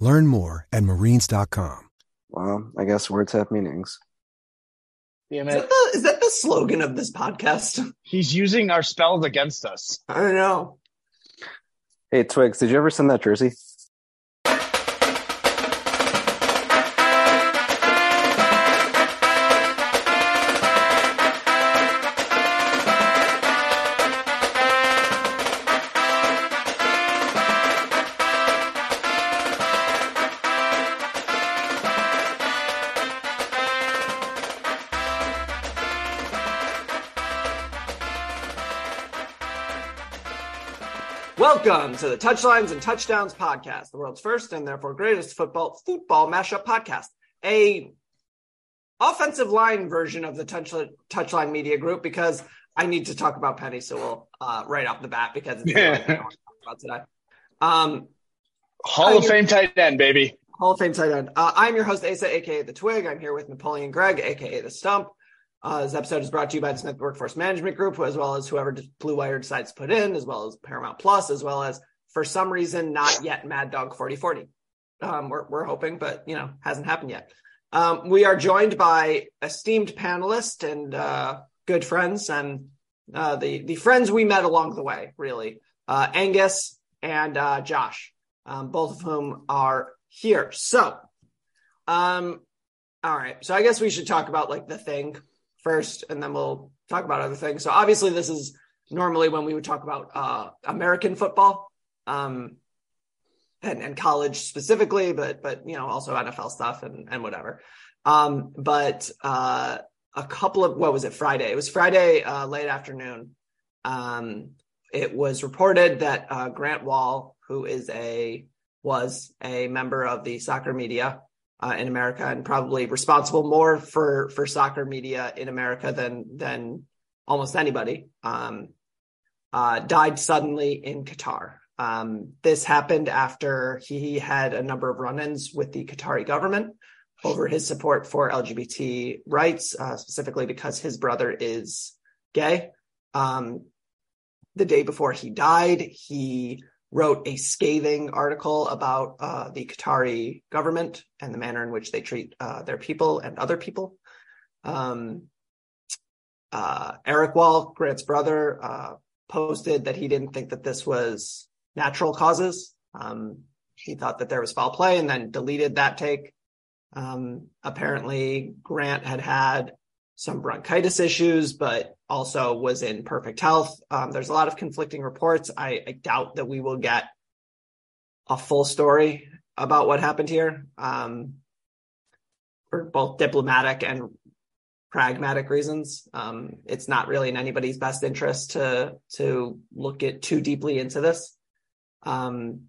Learn more at marines.com. Well, I guess words have meanings. Damn Is that, the, is that the slogan of this podcast? He's using our spells against us. I don't know. Hey, Twigs, did you ever send that jersey? Welcome to the Touchlines and Touchdowns podcast, the world's first and therefore greatest football football mashup podcast. A offensive line version of the touch, Touchline Media Group because I need to talk about Penei Sewell uh, right off the bat because it's the thing I want to talk about today. Um, Hall of Hi, Fame tight end, baby. Hall of Fame tight end. Uh, I'm your host, Asa, aka The Twig. I'm here with Napoleon Gregg, aka The Stump. Uh, this episode is brought to you by the Smith Workforce Management Group, as well as whoever Blue Wire decides to put in, as well as Paramount Plus, as well as, for some reason, not yet Mad Dog 4040. Um, we're, we're hoping, but, you know, hasn't happened yet. Um, we are joined by esteemed panelists and uh, good friends and uh, the, the friends we met along the way, really. Uh, Angus and uh, Josh, um, both of whom are here. So, um, all right. So I guess we should talk about like the thing first, and then we'll talk about other things. So obviously, this is normally when we would talk about uh, American football, um, and and college specifically, but but you know also NFL stuff and and whatever. Um, but uh, a couple of what was it Friday? It was Friday uh, late afternoon. Um, it was reported that uh, Grant Wahl, who is a was a member of the soccer media uh, in America and probably responsible more for for soccer media in America than than almost anybody. Um, uh, died suddenly in Qatar. Um, this happened after he had a number of run-ins with the Qatari government over his support for LGBT rights, uh, specifically because his brother is gay. Um, the day before he died, he wrote a scathing article about uh, the Qatari government and the manner in which they treat uh, their people and other people. Um, uh, Eric Wahl, Grant's brother, uh, posted that he didn't think that this was natural causes. Um, he thought that there was foul play and then deleted that take. Um, apparently, Grant had had some bronchitis issues, but also was in perfect health. Um, there's a lot of conflicting reports. I, I, doubt that we will get a full story about what happened here um, for both diplomatic and pragmatic reasons. Um, it's not really in anybody's best interest to to look at too deeply into this. Um,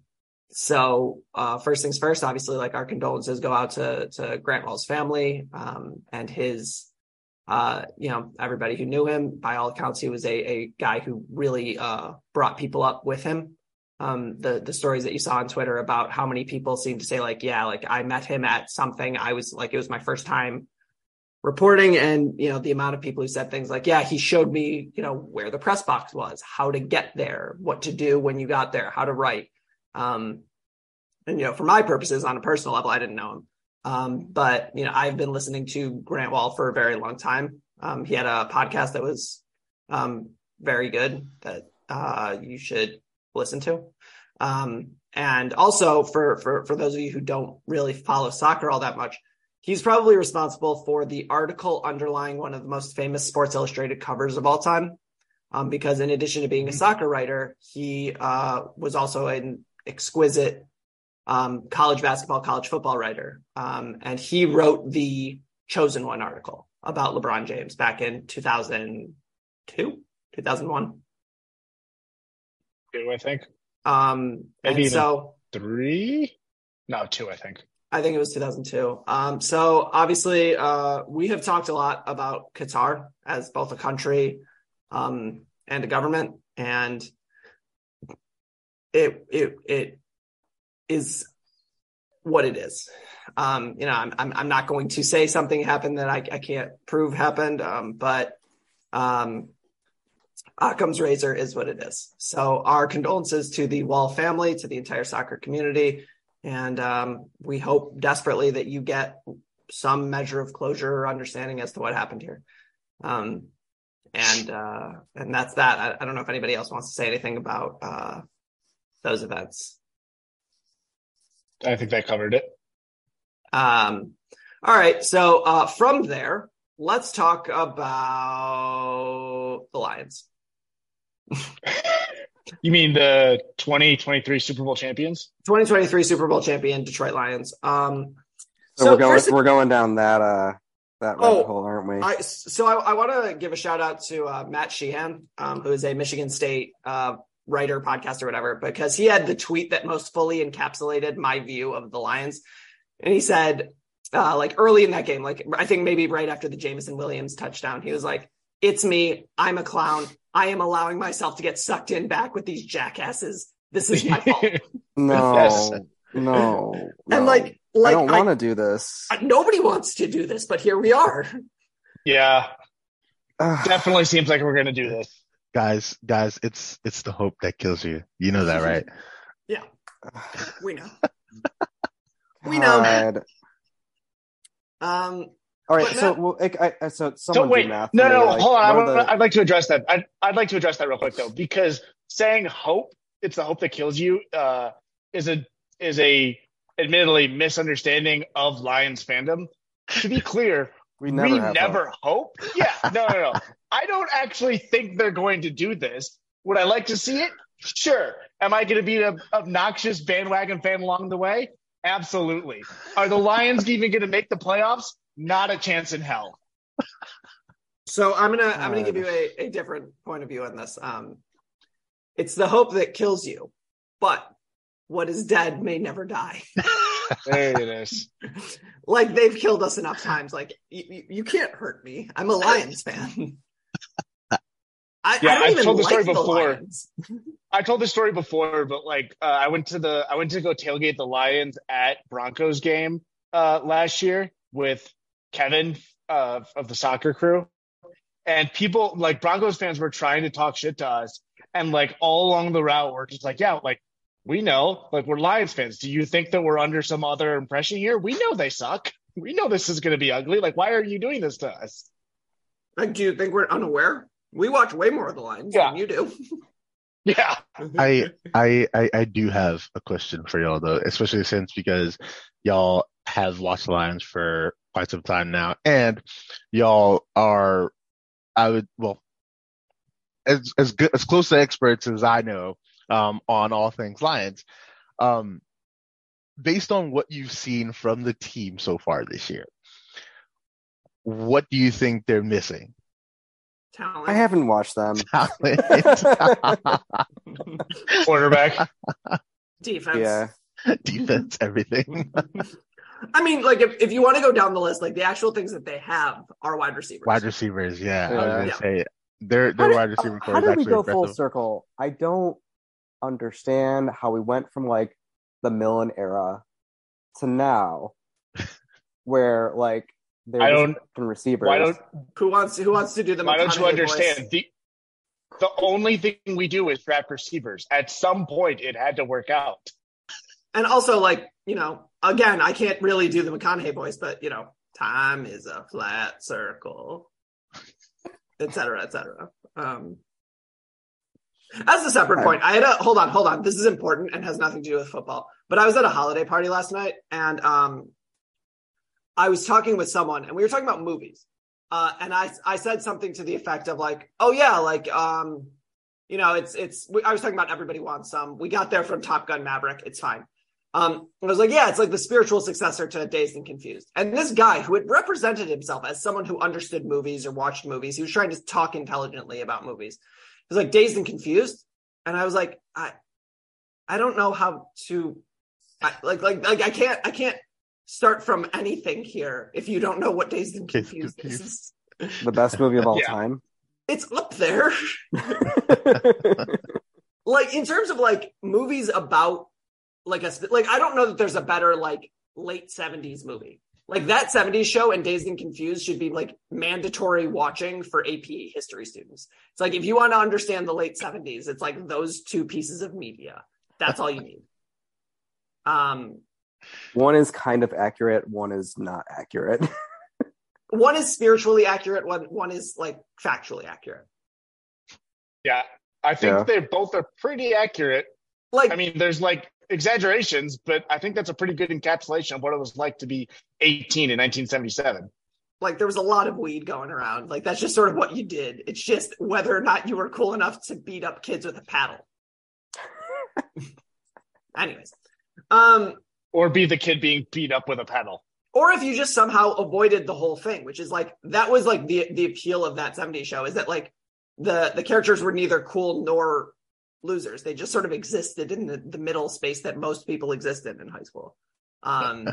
so uh, first things first, obviously, like our condolences go out to to Grant Wahl's family um, and his uh, you know, everybody who knew him, by all accounts, he was a, a guy who really uh, brought people up with him um, the the stories that you saw on Twitter about how many people seem to say like, yeah, like I met him at something. I was like, it was my first time reporting, and you know, the amount of people who said things like, yeah, he showed me, you know, where the press box was, how to get there, what to do when you got there, how to write. Um, and you know, for my purposes, on a personal level, I didn't know him. Um, but you know, I've been listening to Grant Wahl for a very long time. Um, he had a podcast that was um, very good that uh, you should listen to. Um, and also for for for those of you who don't really follow soccer all that much, he's probably responsible for the article underlying one of the most famous Sports Illustrated covers of all time. Um, because in addition to being a soccer writer, he uh, was also an exquisite um, college basketball, college football writer. Um, and he wrote the Chosen One article about LeBron James back in 2002, 2001. Two, I think. Um, Maybe and so Three? No, two, I think. I think it was 2002. Um, so obviously, uh, we have talked a lot about Qatar as both a country um, and a government, and it it it is what it is. Um, you know, I'm, I'm I'm not going to say something happened that I, I can't prove happened, um, but um, Occam's razor is what it is. So our condolences to the Wahl family, to the entire soccer community, and um, we hope desperately that you get some measure of closure or understanding as to what happened here. Um, and uh, and that's that. I, I don't know if anybody else wants to say anything about uh, those events. I think that covered it. Um, all right. So uh, from there, let's talk about the Lions. You mean the 2023 Super Bowl champions? 2023 Super Bowl champion Detroit Lions. Um, So, So we're going we're going down that uh that rabbit Oh, hole, aren't we? I, so I, I want to give a shout out to uh, Matt Sheehan, um, who is a Michigan State uh, writer, podcast, or whatever, because he had the tweet that most fully encapsulated my view of the Lions. And he said, uh, like early in that game, like I think maybe right after the Jameson Williams touchdown, he was like, "It's me. I'm a clown. I am allowing myself to get sucked in back with these jackasses. This is my fault." no, Yes. no, And no. like, like I don't want to do this. I- nobody wants to do this, but here we are. yeah, definitely seems like we're gonna do this. Guys, guys, it's it's the hope that kills you. You know that, right? Yeah, we know. We know. God. Um, All right, But so Matt- well, I, I, so So someone do wait, math. no, no, like, hold on. I what are wanna, the- I'd like to address that. I'd, I'd like to address that real quick though, because saying hope, it's the hope that kills you, uh, is a is a admittedly misunderstanding of Lions fandom. To be clear, we we never never, have hope. Yeah, no, no, no. I don't actually think they're going to do this. Would I like to see it? Sure. Am I going to be an obnoxious bandwagon fan along the way? Absolutely. Are the Lions even going to make the playoffs? Not a chance in hell. so I'm gonna I'm gonna give you a, a different point of view on this. Um, it's the hope that kills you, but what is dead may never die. There it is. like they've killed us enough times. Like you, you- can't hurt me. I'm a Lions fan. I, Yeah, I even told the story the before. Lions. I told the story before, but like uh, I went to the I went to go tailgate the Lions at Broncos game uh, last year with Kevin uh, of the soccer crew, and people like Broncos fans were trying to talk shit to us, and like all along the route we're just like, yeah, like we know, like we're Lions fans. Do you think that we're under some other impression here? We know they suck. We know this is going to be ugly. Like, why are you doing this to us? Like, do you think we're unaware? We watch way more of the Lions Yeah. than you do. Yeah, I, I I I do have a question for y'all though, especially since because y'all have watched the Lions for quite some time now, and y'all are, I would well, as as good as close to experts as I know um, on all things Lions. Um, based on what you've seen from the team so far this year, what do you think they're missing? Talent. I haven't watched them. Talent, quarterback. defense. yeah, defense, everything. I mean, like if, if you want to go down the list, like the actual things that they have are wide receivers. Wide receivers, yeah. I was gonna Yeah. say their How their did- wide receiver core How is did we actually go full circle? I don't. Understand how we went from like the Millen era to now, where like they're I don't- fucking receivers. Why don't Who wants who wants to do the Why don't you understand? voice? The the only thing we do is draft receivers. At some point, it had to work out. And also, like, you know, again, I can't really do the McConaughey voice, but you know, time is a flat circle, et cetera, et cetera. Um, as a separate point, I had a hold on, hold on. This is important and has nothing to do with football. But I was at a holiday party last night, and um, I was talking with someone, and we were talking about movies. Uh, and I I said something to the effect of like, oh yeah, like um, you know, it's it's. I was talking about everybody wants some. We got there from Top Gun Maverick. It's fine. Um, I was like, yeah, it's like the spiritual successor to Dazed and Confused. And this guy who had represented himself as someone who understood movies or watched movies, he was trying to talk intelligently about movies. He was like Dazed and Confused, and I was like, I, I don't know how to, I, like, like, like, I can't, I can't start from anything here if you don't know what Dazed and Dazed Confused is. the best movie of all Yeah. time. It's up there. like in terms of like movies about like a like I don't know that there's a better like late 70s movie. Like that 70s show and Dazed and Confused should be like mandatory watching for AP history students. It's like if you want to understand the late 70s, it's like those two pieces of media. That's all you need. Um one is kind of accurate, one is not accurate. one is spiritually accurate, one one is like factually accurate. Yeah, I think Yeah. they both are pretty accurate. Like I mean, there's like exaggerations, but I think that's a pretty good encapsulation of what it was like to be 18 in 1977. like there was a lot of weed going around. Like that's just sort of what you did. It's just whether or not you were cool enough to beat up kids with a paddle. Anyways, um, Or be the kid being beat up with a paddle. or if you just somehow avoided the whole thing, which is like that was like the the appeal of that 70s show is that like the the characters were neither cool nor losers. They just sort of existed in the, the middle space that most people existed in high school. Um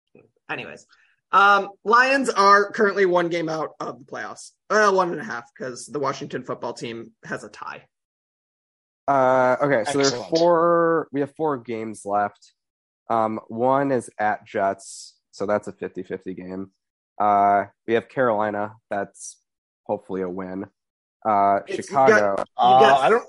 anyways. Um Lions are currently one game out of the playoffs. Uh one and a half, because the Washington football team has a tie. Uh, okay, so there's Excellent. four. We have four games left. Um, one is at Jets, so that's a 50-50 game. Uh, we have Carolina. That's hopefully a win. Uh, It's- you Chicago. You Uh, got I don't.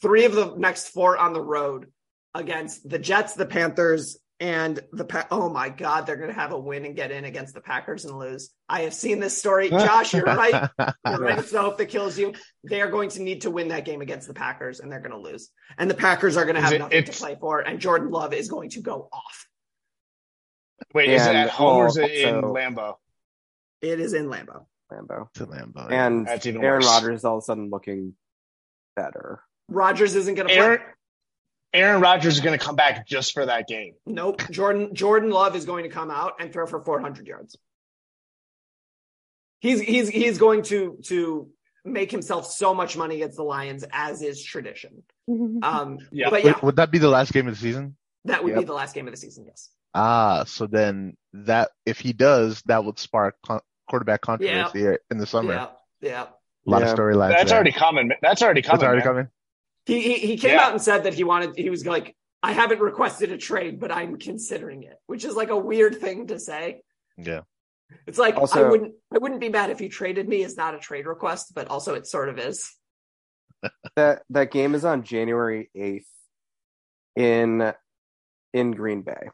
Three of the next four on the road against the Jets, the Panthers, and the pa- oh my god, they're gonna have a win and get in against the Packers and lose. I have seen this story. Josh, you're right. You're right. It's the hope that kills you. They are going to need to win that game against the Packers, and they're going to lose. And the Packers are going to have it- nothing to play for, and Jordan Love is going to go off. Wait, is it And, at home or is well, it in also- Lambeau? It is in Lambeau. Lambeau. to Lambeau. And Aaron worse. Rodgers is all of a sudden looking better. Rodgers isn't going to Aaron, play. Aaron Rodgers is going to come back just for that game. Nope. Jordan Jordan Love is going to come out and throw for 400 yards. He's he's he's going to to make himself so much money against the Lions as is tradition. Um, Yeah. but yeah, Would, would that be the last game of the season? that would be the last game of the season. Yes. Ah, so then that if he does, that would spark con- quarterback controversy in the summer. Yeah. Yeah. A lot Yeah. of storylines. That's there. already coming. That's already coming. That's already man. coming. He he, he came Yeah. out and said that he wanted. He was like, I haven't requested a trade, but I'm considering it, which is like a weird thing to say. Yeah. It's like I wouldn't I wouldn't be mad if you traded me. It's not a trade request, but also it sort of is. That that game is on January eighth in in Green Bay.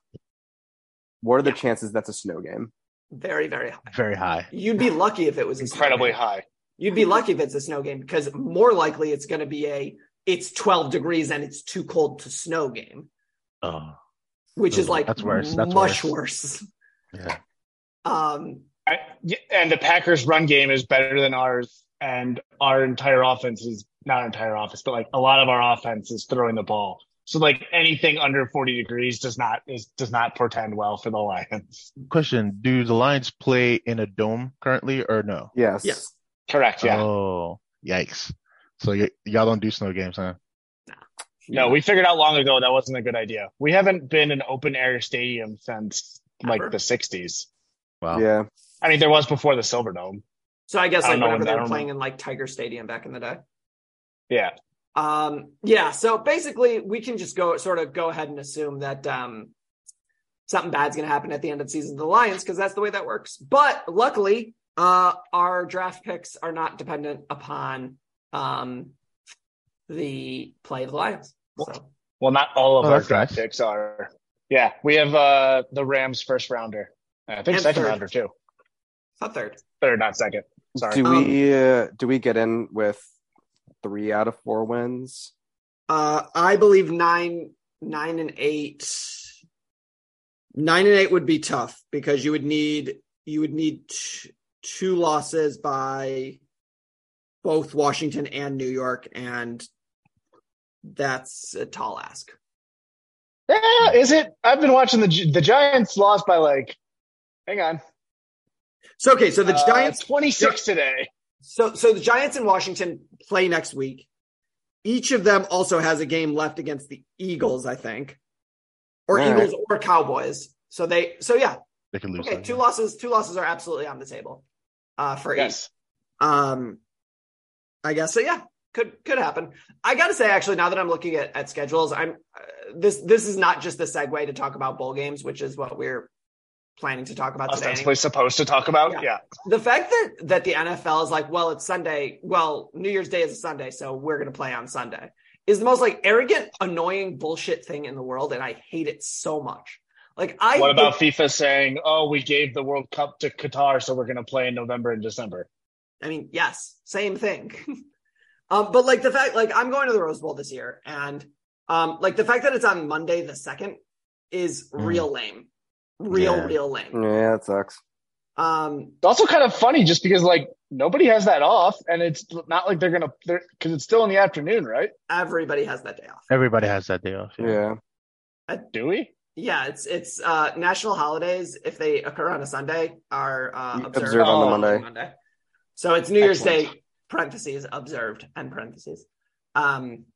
What are the Yeah. chances that's a snow game? Very very high. Very high. You'd be lucky if it was a snow Incredibly game. high. You'd be lucky if it's a snow game because more likely it's going to be a it's 12 degrees and it's too cold to snow game, Oh, which is like that's worse. That's much worse. worse. yeah. Um, I, and the Packers' run game is better than ours, and our entire offense is not entire offense, but like a lot of our offense is throwing the ball. So like anything under forty degrees does not is does not portend well for the Lions. Question: Do the Lions play in a dome currently, or no? Yes. yes. Correct. Yeah. Oh, yikes! So y- y'all don't do snow games, huh? No, we figured out long ago that wasn't a good idea. We haven't been an open air stadium since like Ever. the '60s. Wow. Yeah. I mean, there was before the Silver Dome. So I guess I like don't whenever they I were playing know. in like Tiger Stadium back in the day. Yeah. Um, yeah, so basically we can just go sort of go ahead and assume that um, something bad's going to happen at the end of the season of the Lions because that's the way that works. But luckily, uh, our draft picks are not dependent upon um, the play of the Lions. So Well, not all of Oh, our that's draft nice. picks are. Yeah, we have uh the Rams first rounder. I think And second third. rounder too. not third. Third, not second. Sorry. Do Um, we uh, do we get in with three out of four wins? Uh, I believe nine, nine and eight. Nine and eight would be tough because you would need you would need t- two losses by both Washington and New York, and that's a tall ask. Yeah, is it? I've been watching the the Giants lost by like. Hang on. So okay, so the Uh, Giants. 26 today. So so the Giants and Washington play next week. Each of them also has a game left against the Eagles, I think, or All right. Eagles or Cowboys. So they so yeah, They can lose. Okay, that two game. losses. Two losses are absolutely on the table uh, for Yes. each. Um, I guess so. Yeah, could could happen. I got to say, actually, now that I'm looking at, at schedules, I'm uh, this this is not just the segue to talk about bowl games, which is what we're planning to talk about today. Supposed to talk about. Yeah. Yeah. The fact that that the NFL is like, well, it's Sunday. Well, New Year's Day is a Sunday, so we're going to play on Sunday. Is the most like arrogant, annoying bullshit thing in the world, and I hate it so much. Like I What about FIFA saying, "Oh, we gave the World Cup to Qatar, so we're going to play in November and December"? I mean, yes, same thing. um, but like the fact, like I'm going to the Rose Bowl this year, and um, like the fact that it's on Monday the second is Mm. real lame, real, Yeah. real lame. Yeah, it sucks. Um, It's also kind of funny just because like nobody has that off, and it's not like they're gonna because it's still in the afternoon, right? everybody has that day off. Everybody has that day off. Yeah. Do we? Yeah, it's it's uh, national holidays if they occur on a Sunday are uh, You observed observe on the on Monday. So it's New Year's Excellent. Day parentheses observed and parentheses. Um,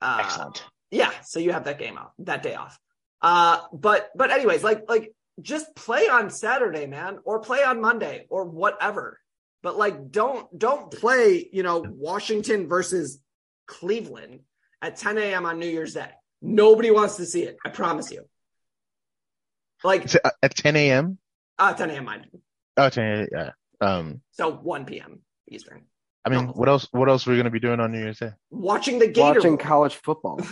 uh, Excellent. Yeah, so you have that game off, that day off. Uh, but but anyways, like like just play on Saturday, man, or play on Monday or whatever. But like don't don't play, you know, Washington versus Cleveland at 10 a.m. on New Year's Day. Nobody wants to see it. I promise you. Like uh, At 10 a.m. uh 10 a.m. mine. Oh, 10 a.m. Yeah. Um. So 1 p.m. Eastern. I mean, what else? What else are we gonna be doing on New Year's Day? Watching the Gator Watching Bowl. college football.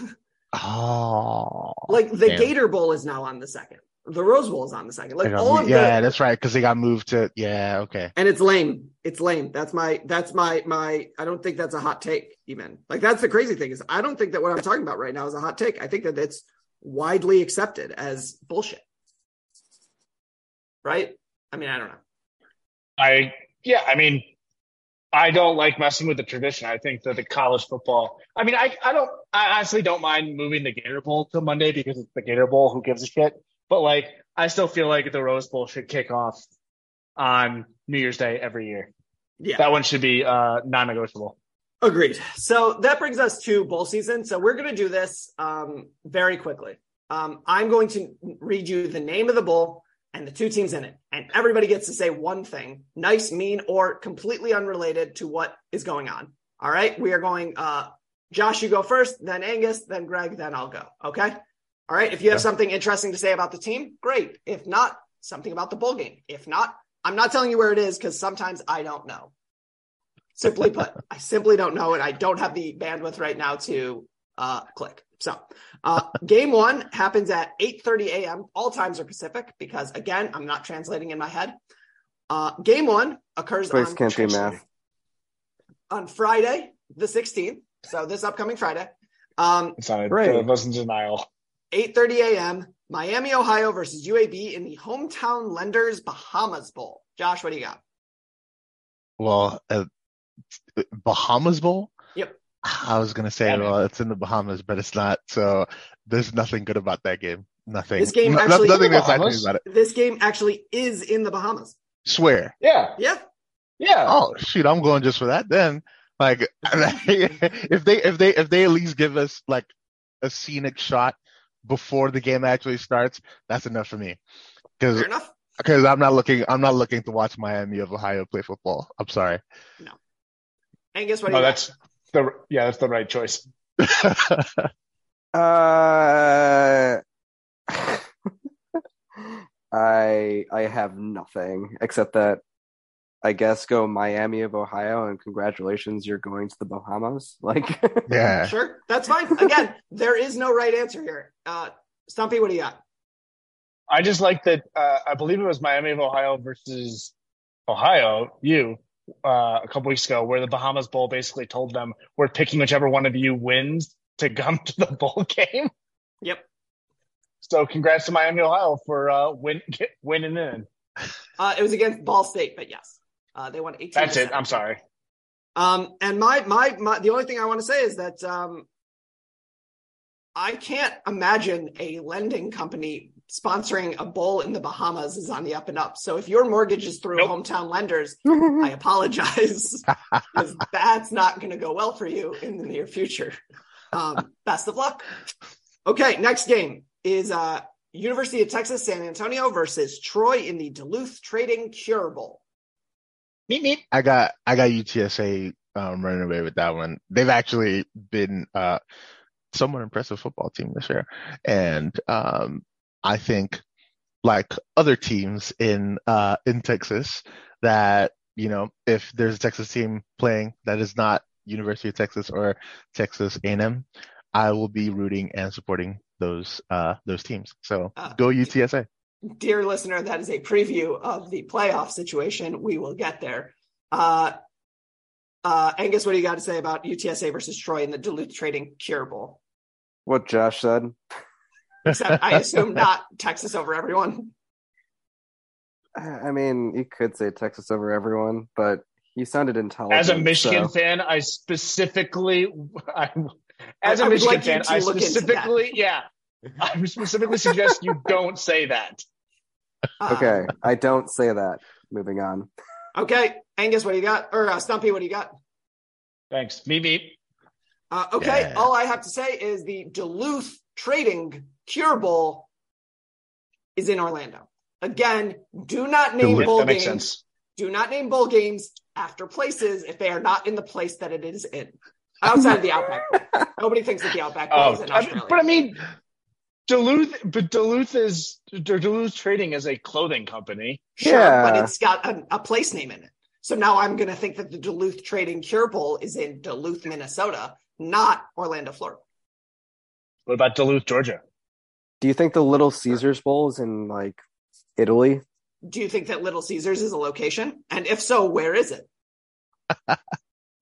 Oh, like the damn. Gator Bowl is now on the second. The Rose Bowl is on the second. Like all moved- of yeah, the that's right. Because they got moved to. Yeah. Okay. and it's lame. It's lame. That's my that's my my I don't think that's a hot take even. Like that's the crazy thing is I don't think that what I'm talking about right now is a hot take. I think that it's widely accepted as bullshit. Right? I mean, I don't know. I yeah, I mean, I don't like messing with the tradition. I think that the college football. I mean, I I don't. I honestly don't mind moving the Gator Bowl to Monday because it's the Gator Bowl. Who gives a shit? But like, I still feel like the Rose Bowl should kick off on New Year's Day every year. Yeah. That one should be uh, non-negotiable. Agreed. So that brings us to bowl season. So we're going to do this um, very quickly. Um, I'm going to read you the name of the bowl and the two teams in it, and everybody gets to say one thing, nice, mean, or completely unrelated to what is going on. All right. We are going. Uh, Josh, you go first, then Angus, then Greg, then I'll go. Okay. All right. If you have Yeah. something interesting to say about the team, great. If not, something about the bowl game. If not, I'm not telling you where it is because sometimes I don't know. Simply put, I simply don't know it. I don't have the bandwidth right now to uh, click. So, uh, game one happens at 8:30 a.m. All times are Pacific because, again, I'm not translating in my head. Uh, game one occurs Place on, can't do math. on Friday, the 16th. So this upcoming Friday, um, It's not. Right. It wasn't denial. 8:30 a.m. Miami, Ohio versus UAB in the hometown Lenders Bahamas Bowl. Josh, what do you got? Well, uh, Bahamas Bowl. Yep. I was gonna say, Yeah, man. well, it's in the Bahamas, but it's not. So there's nothing good about that game. Nothing. This game No- actually- nothing In the Bahamas? about it. This game actually is in the Bahamas. Swear. Yeah. Yeah. Yeah. Oh shoot, I'm going just for that then. Like if they if they if they at least give us like a scenic shot before the game actually starts, that's enough for me. Because enough. because I'm not looking I'm not looking to watch Miami of Ohio play football. I'm sorry. Angus, what do Oh, you got? That's The yeah, that's the right choice. Uh, I I have nothing except that I guess go Miami of Ohio and congratulations, you're going to the Bahamas. Like, yeah. Sure, that's fine. Again, there is no right answer here. Uh, Stumpy, what do you got? I just like that. Uh, I believe it was Miami of Ohio versus Ohio. You uh, a couple weeks ago, where the Bahamas Bowl basically told them we're picking whichever one of you wins to come to the bowl game. Yep. So congrats to Miami, Ohio for uh, win, get, winning in. Uh, it was against Ball State, but yes, uh, they won 18. That's it. I'm sorry. Um, and my, my, my, the only thing I want to say is that, um, I can't imagine a lending company sponsoring a bowl in the Bahamas is on the up and up. So if your mortgage is through Nope. hometown lenders, I apologize because that's not going to go well for you in the near future. Um, best of luck. Okay, next game is uh, University of Texas San Antonio versus Troy in the Duluth Trading Cure Bowl. Meet meet. I got I got UTSA um, running away with that one. They've actually been uh, somewhat impressive football team this year, and um, I think like other teams in uh, in Texas that you know if there's a Texas team playing that is not University of Texas or Texas A&M, I will be rooting and supporting those uh, those teams. So Uh, go UTSA. Dear listener, that is a preview of the playoff situation. We will get there. Uh, uh, Angus, what do you got to say about UTSA versus Troy in the Duluth Trading Cure Bowl? what Josh said. Except I assume not Texas over everyone. I mean, you could say Texas over everyone, but he sounded intelligent. As a Michigan so- fan, I specifically, I, as I a Michigan like fan, I look into that. specifically, yeah, I specifically suggest you don't say that. Uh, Okay, I don't say that. Moving on. Okay. Angus, what do you got? Or uh, Stumpy, what do you got? Thanks. Meet meet. Uh, okay. Yeah. All I have to say is the Duluth Trading Cure Bowl is in Orlando. Again, do not name Duluth. bowl that makes games. sense. Do not name bowl games after places if they are not in the place that it is in. Outside of the Outback. Bowl. Nobody thinks that the Outback Bowl Oh, is in Australia. but I mean, Duluth, but Duluth is Duluth Trading is a clothing company. Sure, Yeah. but it's got a, a place name in it. So now I'm going to think that the Duluth Trading Cure Bowl is in Duluth, Minnesota, not Orlando, Florida. What about Duluth, Georgia? Do you think the Little Caesars Bowl is in like Italy? Do you think that Little Caesars is a location? And if so, where is it?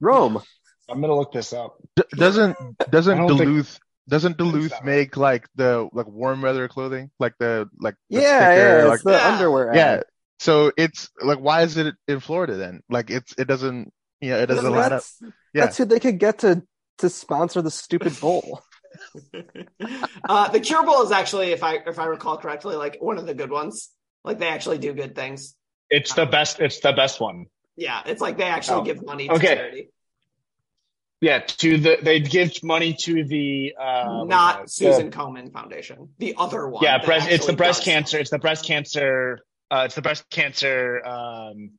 Rome. I'm gonna look this up. D- doesn't doesn't I don't think- Duluth doesn't Duluth make like the like warm weather clothing like the like the Yeah, thicker, yeah, like it's the Yeah. underwear. yeah so it's like why is it in Florida then like it's it doesn't you know it doesn't line up Yeah. that's who they could get to to sponsor the stupid bowl. uh, the Cure Bowl is actually, if I if I recall correctly, like one of the good ones. Like they actually do good things. It's the best. It's the best one. Yeah, it's like they actually Oh, give money to okay. charity, Yeah, to the they give money to the uh, what do you call not? Susan Komen Foundation, the other one. Yeah, breast. It's the breast cancer. It's the breast cancer. Uh, it's the breast cancer um,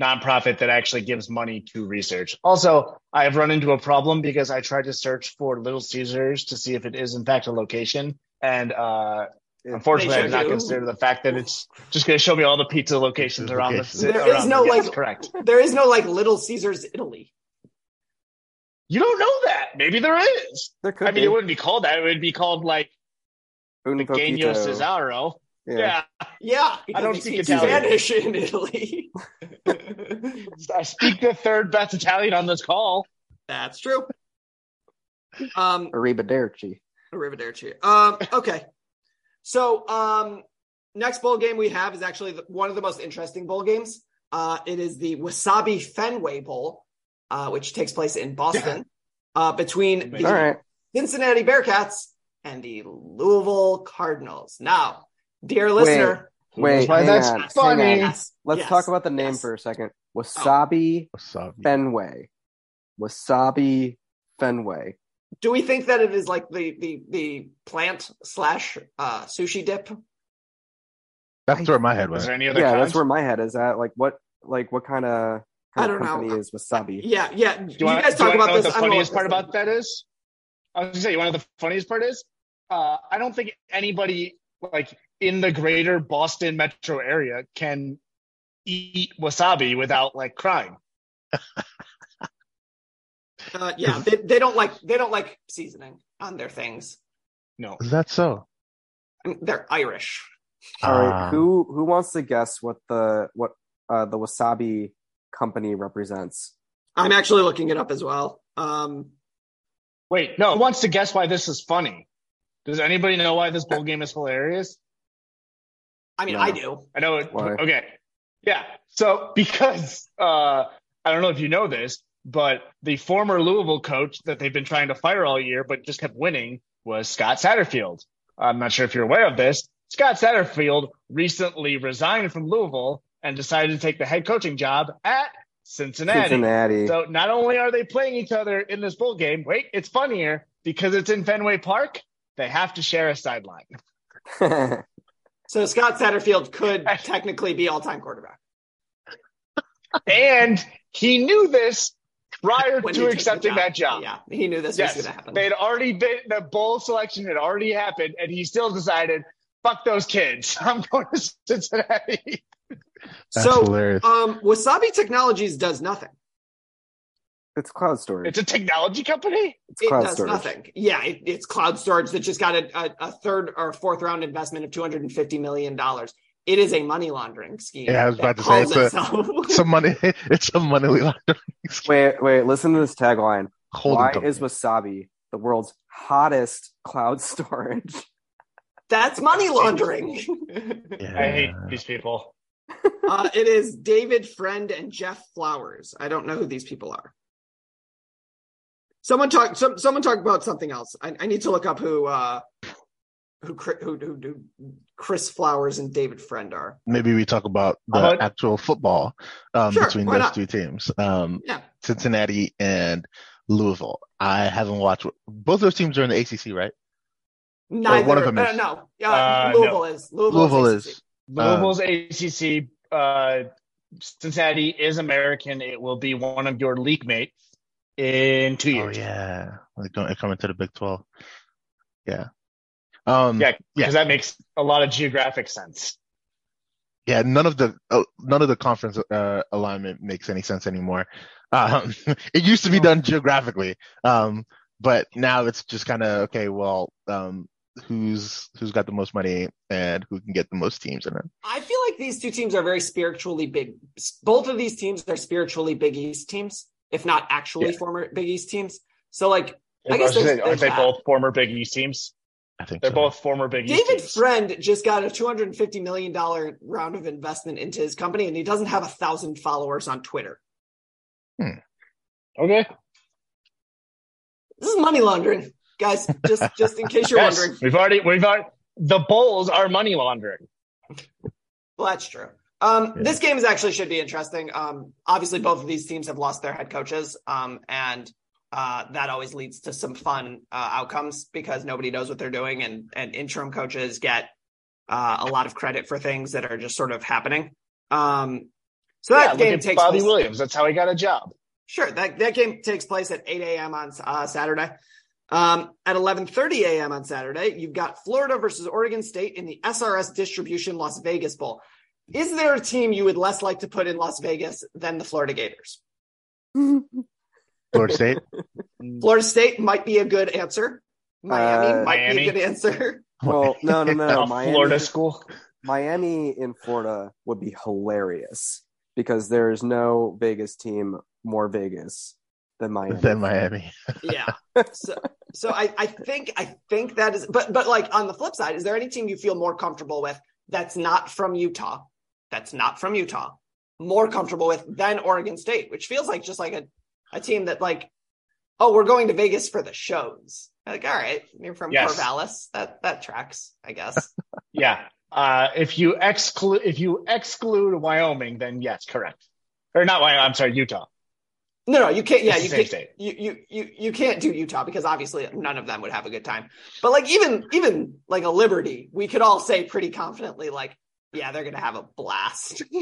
nonprofit that actually gives money to research. Also, I have run into a problem because I tried to search for Little Caesars to see if it is in fact a location, and uh, unfortunately, I did not consider the fact that it's just going to show me all the pizza locations around the. Locations. There around is no, the- yes, like- correct. There is no like Little Caesars Italy. You don't know that. Maybe there is. There could I mean, be. it wouldn't be called that. It would be called like Un Genio. Cesaro. Yeah. Yeah. Yeah, because don't they speak speak Italian. Spanish in Italy. I speak the third best Italian on this call. That's true. Um, Arrivederci. Arrivederci. Um, okay. So, um, next bowl game we have is actually the, one of the most interesting bowl games. Uh, it is the Wasabi Fenway Bowl, uh, which takes place in Boston, uh, between the All right. Cincinnati Bearcats and the Louisville Cardinals. Now, dear listener, Wait, Why hang that's on. funny. Hang on. yes, Let's yes, talk about the name yes. for a second. Wasabi Wasabi. Fenway. Wasabi Fenway. Do we think that it is like the the the plant slash uh, sushi dip? That's where my head was. Is there any other yeah, kinds? that's where my head is at. Like what like what kind of I don't know. company is Wasabi. Yeah, yeah. Do You, you, want, guys do talk wanna about know this. What the I'm gonna funniest look part this about that is, I was gonna say, one of the funniest part is, uh, I don't think anybody like in the greater Boston metro area can eat wasabi without like crying. Uh, yeah, they, they don't like they don't like seasoning on their things. No. Is that so? I mean, they're Irish. All right, Ah. who who wants to guess what the what uh, the Wasabi company represents? I'm actually looking it up as well. Um, Wait, no. Who wants to guess why this is funny? Does anybody know why this bowl game is hilarious? I mean, No. I do. I know it. Why? Okay. Yeah. So because uh, I don't know if you know this, but the former Louisville coach that they've been trying to fire all year, but just kept winning, was Scott Satterfield. I'm not sure if you're aware of this. Scott Satterfield recently resigned from Louisville and decided to take the head coaching job at Cincinnati. Cincinnati. So not only are they playing each other in this bowl game, wait, it's funnier because it's in Fenway Park. They have to share a sideline. So Scott Satterfield could technically be all-time quarterback and he knew this prior when to took the accepting that job. Yeah, he knew this Yes, was going to happen. they had already been the bowl selection had already happened, and he still decided, "Fuck those kids, I'm going to Cincinnati." That's so, hilarious. um, Wasabi Technologies does nothing. It's cloud storage. It's a technology company. It's It cloud does storage. nothing. Yeah, it, it's cloud storage that just got a, a, a third or fourth round investment of two hundred and fifty million dollars. It is a money laundering scheme. Yeah, I was about to say, calls it's a- itself- Some money. It's a money laundering. scheme. Wait, wait. Listen to this tagline. Holding Why is Wasabi the world's hottest cloud storage? That's money laundering. Yeah. I hate these people. uh, it is David Friend and Jeff Flowers. I don't know who these people are. Someone talk. Some, someone talk about something else. I, I need to look up who uh, who, who who who Chris Flowers and David Friend are. Maybe we talk about the How about- actual football um, Sure, between those not? two teams, um, Yeah. Cincinnati and Louisville. I haven't watched both those teams are in the ACC, right? Neither. one of them uh, is. no. Uh, Uh, Louisville is. Louisville, Louisville is. is. Louisville's ACC. Uh, Cincinnati is American. It will be one of your league mates in two Oh years. Oh, yeah, like going coming to the Big Twelve. Yeah. Um, yeah, Yeah. because that makes a lot of geographic sense. yeah, none of the uh, none of the conference uh, alignment makes any sense anymore. Um, it used to be done geographically, um, but now it's just kind of okay. Well, um, who's who's got the most money and who can get the most teams in it? I feel like these two teams are very spiritually big. Both of these teams are spiritually Big East teams, if not actually Yeah. former Big East teams. So, like, I I guess was there's- saying, aren't there's they that. both former Big East teams? I think They're so. both former Big East David teams. Friend just got a $250 million round of investment into his company, and he doesn't have a thousand followers on Twitter. Hmm. Okay. This is money laundering, guys. Just just in case you're Yes, wondering. we've already we've already the Bulls are money laundering. Well, that's true. Um, Yeah. This game is actually should be interesting. Um, obviously, both of these teams have lost their head coaches, um, and uh, that always leads to some fun uh, outcomes because nobody knows what they're doing, and and interim coaches get uh, a lot of credit for things that are just sort of happening. Um, so Yeah, that look game takes Bobby place. Williams. That's how he got a job. Sure, that, that game takes place at 8 a.m. on uh, Saturday. Um, at 11:30 a.m. on Saturday, you've got Florida versus Oregon State in the SRS Distribution Las Vegas Bowl. Is there a team you would less like to put in Las Vegas than the Florida Gators? Florida State. Florida State might be a good answer. Miami Uh, might be a good answer. Well, no, no, no. A Miami, Florida school. Miami in Florida would be hilarious because there's no Vegas team more Vegas than Miami. Then Miami. Yeah. So, so I, I think I think that is, but but like on the flip side, is there any team you feel more comfortable with that's not from Utah, that's not from Utah, more comfortable with than Oregon State, which feels like just like a a team that like, oh, we're going to Vegas for the shows. Like, all right, you're from Yes. Corvallis, that that tracks, I guess. Yeah. Uh, if you exclude if you exclude Wyoming, then yes, correct. Or not Wyoming. I'm sorry, Utah. No, no, you can't. Yeah, you can't. state. You, you you you can't do Utah because obviously none of them would have a good time. But like even even like a Liberty, we could all say pretty confidently like, yeah, they're gonna have a blast.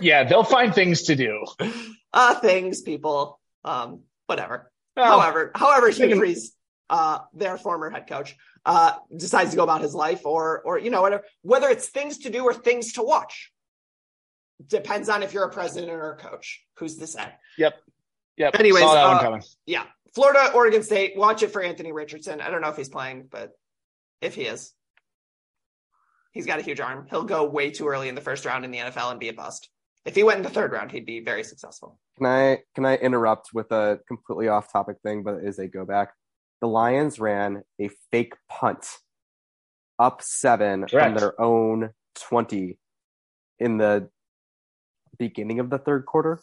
Yeah, they'll find things to do. uh, things, people, um, whatever. Well, however, however Hugh thinking- Freeze, uh, their former head coach, uh, decides to go about his life, or or you know whatever, whether it's things to do or things to watch, depends on if you're a president or a coach. Who's to say? Yep. Yep. Anyways, uh. Yeah, Florida, Oregon State. Watch it for Anthony Richardson. I don't know if he's playing, but if he is, he's got a huge arm. He'll go way too early in the first round in the NFL and be a bust. If he went in the third round, he'd be very successful. Can I can I interrupt with a completely off topic thing, but it is a go back. The Lions ran a fake punt up seven from Correct. their own twenty in the beginning of the third quarter.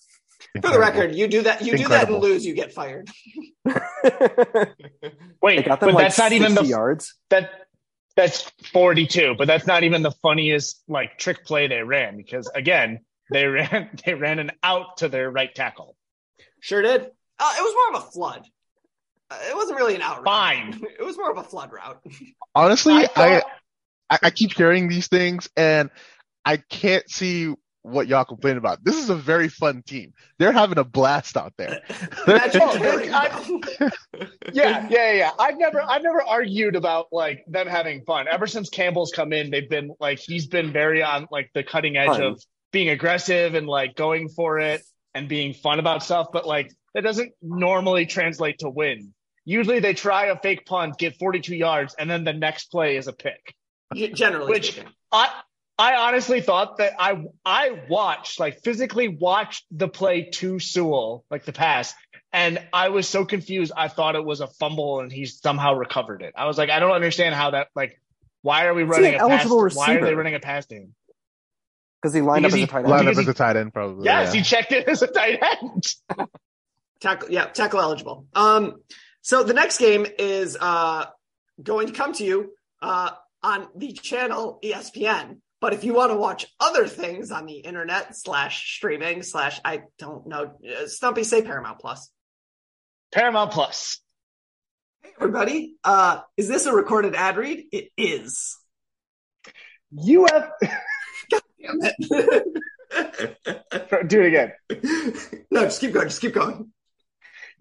For the record, you do that. You do that and lose, you get fired. Wait, They got them but like that's not even the yards. that that's 42 but that's not even the funniest like trick play they ran because again they ran they ran an out to their right tackle Sure did. Uh, it was more of a flood. Uh, it wasn't really an out. route. Fine. It was more of a flood route. Honestly, I I, thought- I I keep hearing these things and I can't see what y'all complain about. This is a very fun team. They're having a blast out there. Imagine Oh, caring I- yeah yeah yeah i've never i've never argued about like them having fun ever since campbell's come in they've been like he's been very on like the cutting edge Fun. of being aggressive and like going for it and being fun about stuff but like that doesn't normally translate to win usually they try a fake punt get 42 yards and then the next play is a pick Generally Which- speaking. I I honestly thought that I I watched like physically watched the play to Sewell like the pass and I was so confused I thought it was a fumble and he somehow recovered it. I was like I don't understand how that like why are we running a pass eligible why are they running a pass to him? Because he lined up Because as a tight end. Line end. up because as a tight end, probably. Yes, yeah. he checked it as a tight end. Tackle, yeah, tackle eligible. Um, so the next game is uh going to come to you uh on the channel ESPN. But if you want to watch other things on the internet slash streaming slash I don't know, uh, Stumpy say Paramount Plus. Paramount Plus. Hey everybody, uh, is this a recorded ad read? It is. You have Damn it. do it again. no, just keep going. Just keep going.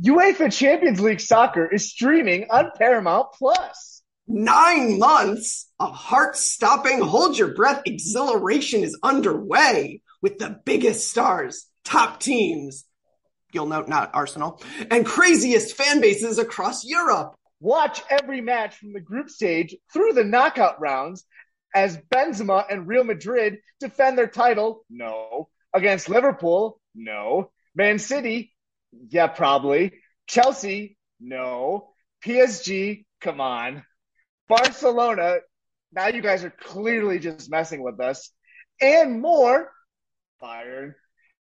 UEFA Champions League soccer is streaming on Paramount Plus. Nine months of heart stopping, hold your breath exhilaration is underway with the biggest stars, top teams. You'll note not Arsenal and craziest fan bases across Europe. Watch every match from the group stage through the knockout rounds as Benzema and Real Madrid defend their title. No. Against Liverpool. No. Man City. Yeah, probably. Chelsea. No. PSG. Come on. Barcelona. Now you guys are clearly just messing with us. And more. Bayern.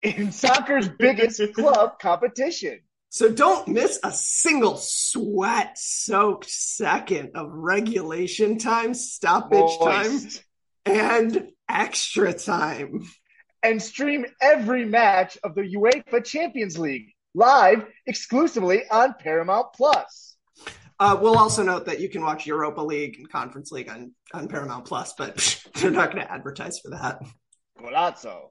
In soccer's biggest club competition. So don't miss a single sweat soaked second of regulation time, stoppage time, and extra time. and stream every match of the UEFA Champions League live exclusively on Paramount Plus. Uh, we'll also note that you can watch Europa League and Conference League on, Paramount Plus, but they're not going to advertise for that. Golazo.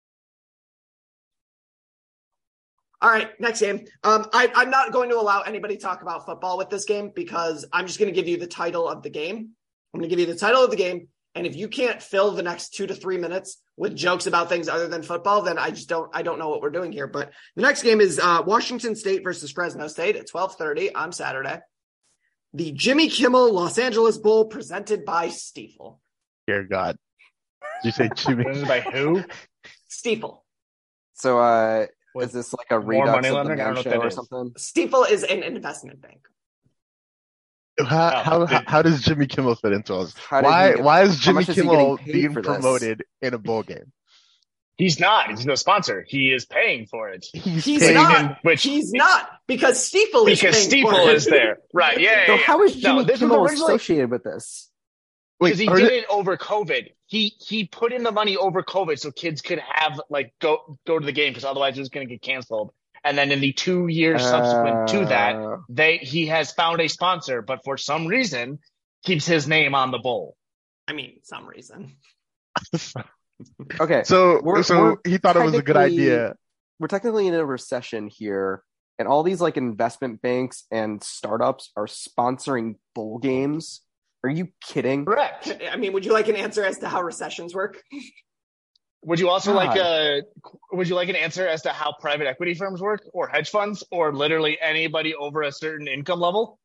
All right, next game. Um, I, I'm not going to allow anybody to talk about football with this game because I'm just going to give you the title of the game. I'm going to give you the title of the game, And if you can't fill the next two to three minutes with jokes about things other than football, then I just don't I don't know what we're doing here. But the next game is uh, Washington State versus Fresno State at 12:30 on Saturday. The Jimmy Kimmel Los Angeles Bowl presented by Stifel. Dear God. Did you say Jimmy? Presented by who? Stifel. So, uh, With is this like a more redux money of the lending? I don't man know show or is. something? Steeple is an investment bank. How, Oh, how, did- how does Jimmy Kimmel fit into us? How did he Why get- why is Jimmy much is Kimmel being for this? promoted in a bowl game? He's not. He's no sponsor. He is paying for it. He's, He's paying not. him- Which He's not because Stifel is because paying Stifel for it. is there. Right. Yeah. So yeah, yeah. how is Jimmy this was Kimmel originally- associated with this? because he are did it over COVID. He he put in the money over COVID so kids could have like go go to the game because otherwise it was going to get canceled. And then in the two years subsequent to that, Uh, they he has found a sponsor, but for some reason keeps his name on the bowl. I mean, some reason. okay, so We're- so we're he thought it was a good idea. we're technically in a recession here, and all these like investment banks and startups are sponsoring bowl games. Are you kidding? Correct. I mean, would you like an answer as to how recessions work? Would you also God. like a would you like an answer as to how private equity firms work or hedge funds or literally anybody over a certain income level?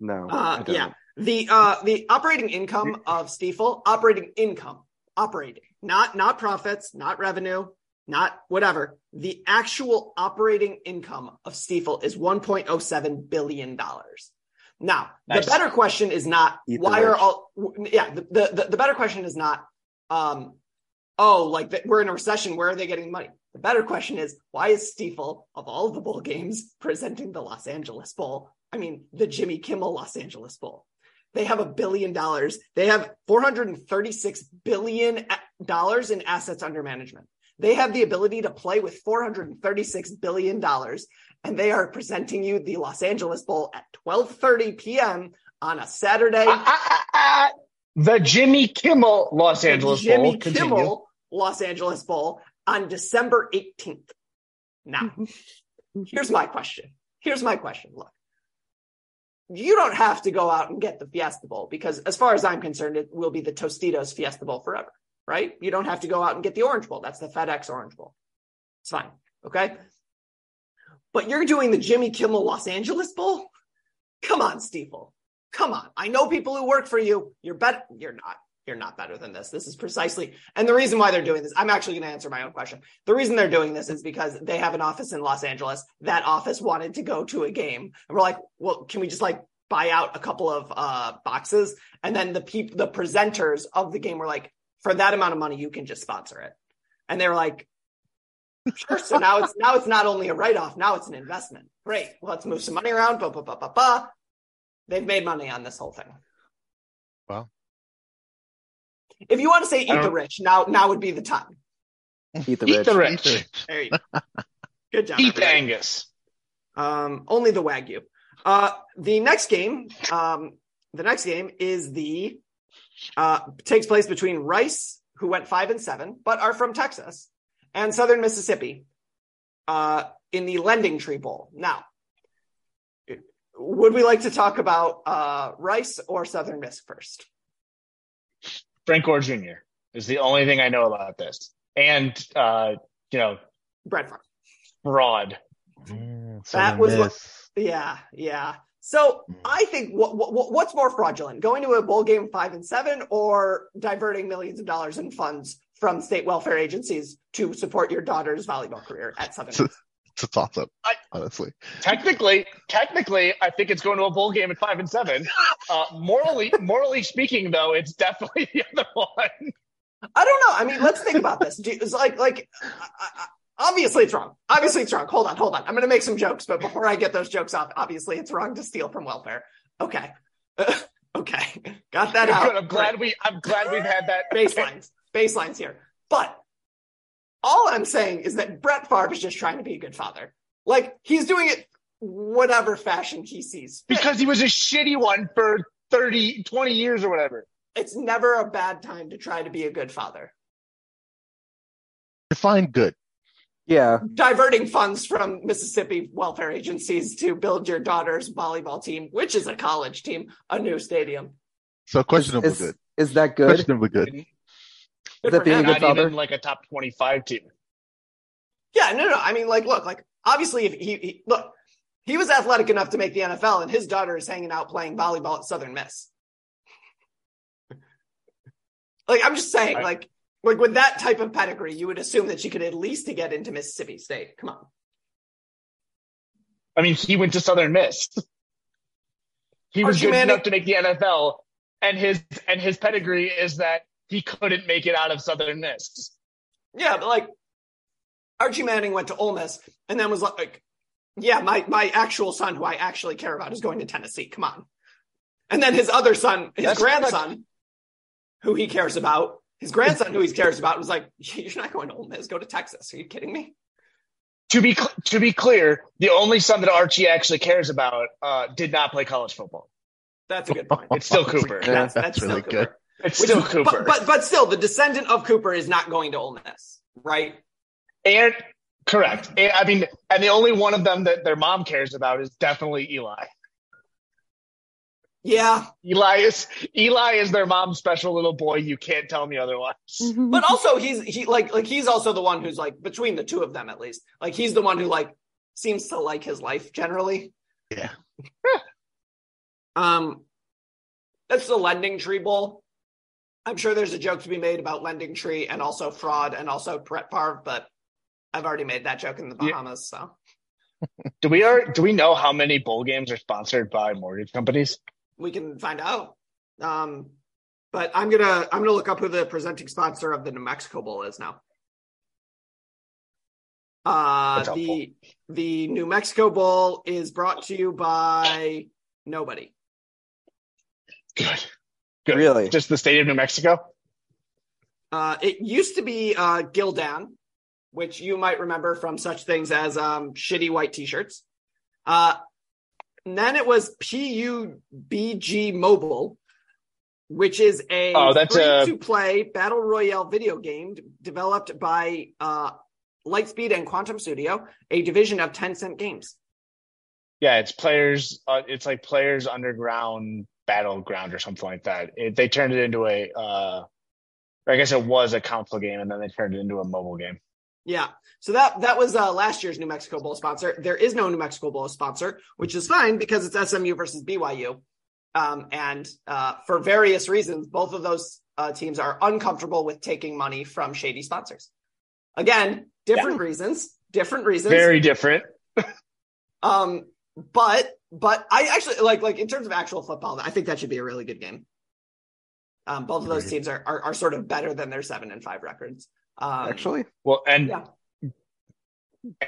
No. Uh, yeah. The uh the operating income of Stifel, operating income, operating, not not profits, not revenue, not whatever. The actual operating income of Stifel is 1.07 billion dollars. Now, Nice. the better question is not Eat why are all yeah, the, the the the better question is not um oh, like that we're in a recession, where are they getting money? The better question is why is Stifel of all the bowl games presenting the Los Angeles Bowl? I mean, the Jimmy Kimmel Los Angeles Bowl. They have a billion dollars. They have 436 billion dollars in assets under management. They have the ability to play with 436 billion dollars and they are presenting you the Los Angeles Bowl at 12:30 p.m. on a Saturday. Ah, ah, ah, ah. The Jimmy Kimmel Los the Angeles Jimmy Bowl. Continue. Kimmel Los Angeles Bowl on December 18th. Now, here's my question. Here's my question. Look, you don't have to go out and get the Fiesta Bowl because, as far as I'm concerned, it will be the Tostitos Fiesta Bowl forever, right? You don't have to go out and get the Orange Bowl. That's the FedEx Orange Bowl. It's fine. Okay. But you're doing the Jimmy Kimmel Los Angeles Bowl? Come on, Steeple. Come on. I know people who work for you. You're better. You're not. You're not better than this. This is precisely, and the reason why they're doing this, I'm actually going to answer my own question. The reason they're doing this is because they have an office in Los Angeles. That office wanted to go to a game, and we're like, well, can we just like buy out a couple of uh boxes? And then the people, the presenters of the game were like, for that amount of money, you can just sponsor it. And they were like, sure. So now it's now it's not only a write off, now it's an investment. Great. Well, let's move some money around. Ba ba ba ba ba. They've made money on this whole thing. Well, If you want to say eat the rich, now now would be the time. Eat the Eat rich. the rich. There you go. Good job. Eat the everybody. Angus. Um, only the Wagyu. Uh, the next game, um, the next game is the uh, takes place between Rice, who went five and seven, but are from Texas, and Southern Mississippi, uh, in the Lending Tree Bowl. Now, would we like to talk about uh, Rice or Southern Miss first? Frank Gore Jr. is the only thing I know about this. And uh, you know, Brett Favre. fraud. Mm, That was what- Yeah, yeah. So I think what, what what's more fraudulent, going to a bowl game five and seven, or diverting millions of dollars in funds from state welfare agencies to support your daughter's volleyball career at Southern? It's a, it's a toss up, I- honestly. Technically, technically, I think it's going to a bowl game at five and seven. Uh, morally, morally speaking, though, it's definitely the other one. I don't know. I mean, let's think about this. Do, it's like like I, I, obviously it's wrong. Obviously it's wrong. Hold on, hold on. I'm going to make some jokes, but before I get those jokes off, obviously it's wrong to steal from welfare. Okay, okay, got that out. Good. I'm glad we. I'm glad we've had that baselines, baselines here. But all I'm saying is that Brett Favre is just trying to be a good father. Like he's doing it whatever fashion he sees. fit. because he was a shitty one for 30, 20 years or whatever. it's never a bad time to try to be a good father. Define good. Yeah. Diverting funds from Mississippi welfare agencies to build your daughter's volleyball team, which is a college team, a new stadium. So questionable Is, good. Is that good? Questionably good. Good that for being him. a good Not even father? like a top twenty-five team. Yeah, no, no. I mean, like, look, like, obviously, if he, he look, he was athletic enough to make the NFL, and his daughter is hanging out playing volleyball at Southern Miss. like, I'm just saying, Right. like, like with that type of pedigree, you would assume that she could at least to get into Mississippi State. Come on. I mean, he went to Southern Miss. He was Archie good Manning- enough to make the NFL, and his and his pedigree is that he couldn't make it out of Southern Miss. Yeah, but like, Archie Manning went to Ole Miss and then was like, yeah, my my actual son, who I actually care about, is going to Tennessee. Come on. And then his other son, his That's- grandson, who he cares about, his grandson, who he cares about, was like, "You're not going to Ole Miss. Go to Texas. Are you kidding me?" To be cl- to be clear, the only son that Archie actually cares about uh, did not play college football. That's a good point. It's still Cooper. That's, that's, That's still really Cooper. Good. It's Which- still Cooper. But, but but still, the descendant of Cooper is not going to Ole Miss, right? and correct. And, I mean, and the only one of them that their mom cares about is definitely Eli. Yeah, Eli is Eli is their mom's special little boy. You can't tell me otherwise. but also he's he like like he's also the one who's like between the two of them at least, like he's the one who like seems to like his life generally. Yeah. Um, that's the Lending Tree Bowl. I'm sure there's a joke to be made about Lending Tree and also fraud and also Brett Favre, but I've already made that joke in the Yeah. Bahamas. So Do we are do we know how many bowl games are sponsored by mortgage companies? we can find out. Um, but I'm gonna I'm gonna look up who the presenting sponsor of the New Mexico Bowl is now. Uh, the the New Mexico Bowl is brought to you by nobody. Good. Good. Really? Just the state of New Mexico? Uh, it used to be uh, Gildan, which you might remember from such things as um, shitty white T-shirts. Uh, and then it was PUBG Mobile, which is a Oh, that's free-to-play battle royale video game developed by uh, Lightspeed and Quantum Studio, a division of Tencent Games. Yeah, it's players. Uh, it's like players underground battleground or something like that. It, they turned it into a. Uh, I guess it was a console game, and then they turned it into a mobile game. Yeah. So that that was uh, last year's New Mexico Bowl sponsor. There is no New Mexico Bowl sponsor, which is fine because it's SMU versus BYU. Um, and uh, for various reasons, both of those uh, teams are uncomfortable with taking money from shady sponsors. Again, different reasons, different reasons. Very different. Um, but but I actually like like in terms of actual football, I think that should be a really good game. Um, both of those teams are, are are sort of better than their seven and five records. Um, Actually, Well, and Yeah.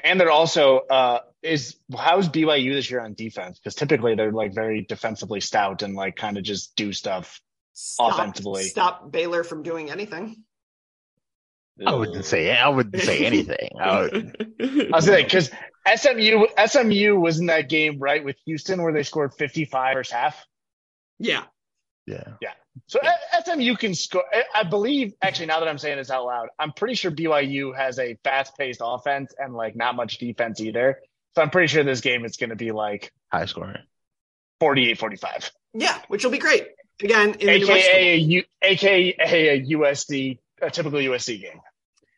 and they're also uh, is how's BYU this year on defense? Because typically they're like very defensively stout and like kind of just do stuff. stop, Offensively. stop Baylor from doing anything. I wouldn't say I wouldn't say anything. I would, I was saying because SMU SMU was in that game right with Houston where they scored 55 first half. yeah. yeah. Yeah. So uh, SMU can score. I- I believe, actually, now that I'm saying this out loud, I'm pretty sure BYU has a fast paced offense and like not much defense either. So I'm pretty sure this game is going to be like High scoring. 48 45, Yeah, which will be great. Again, in the New Mexico aka a, Bowl. U, aka a USC, a typical USC game.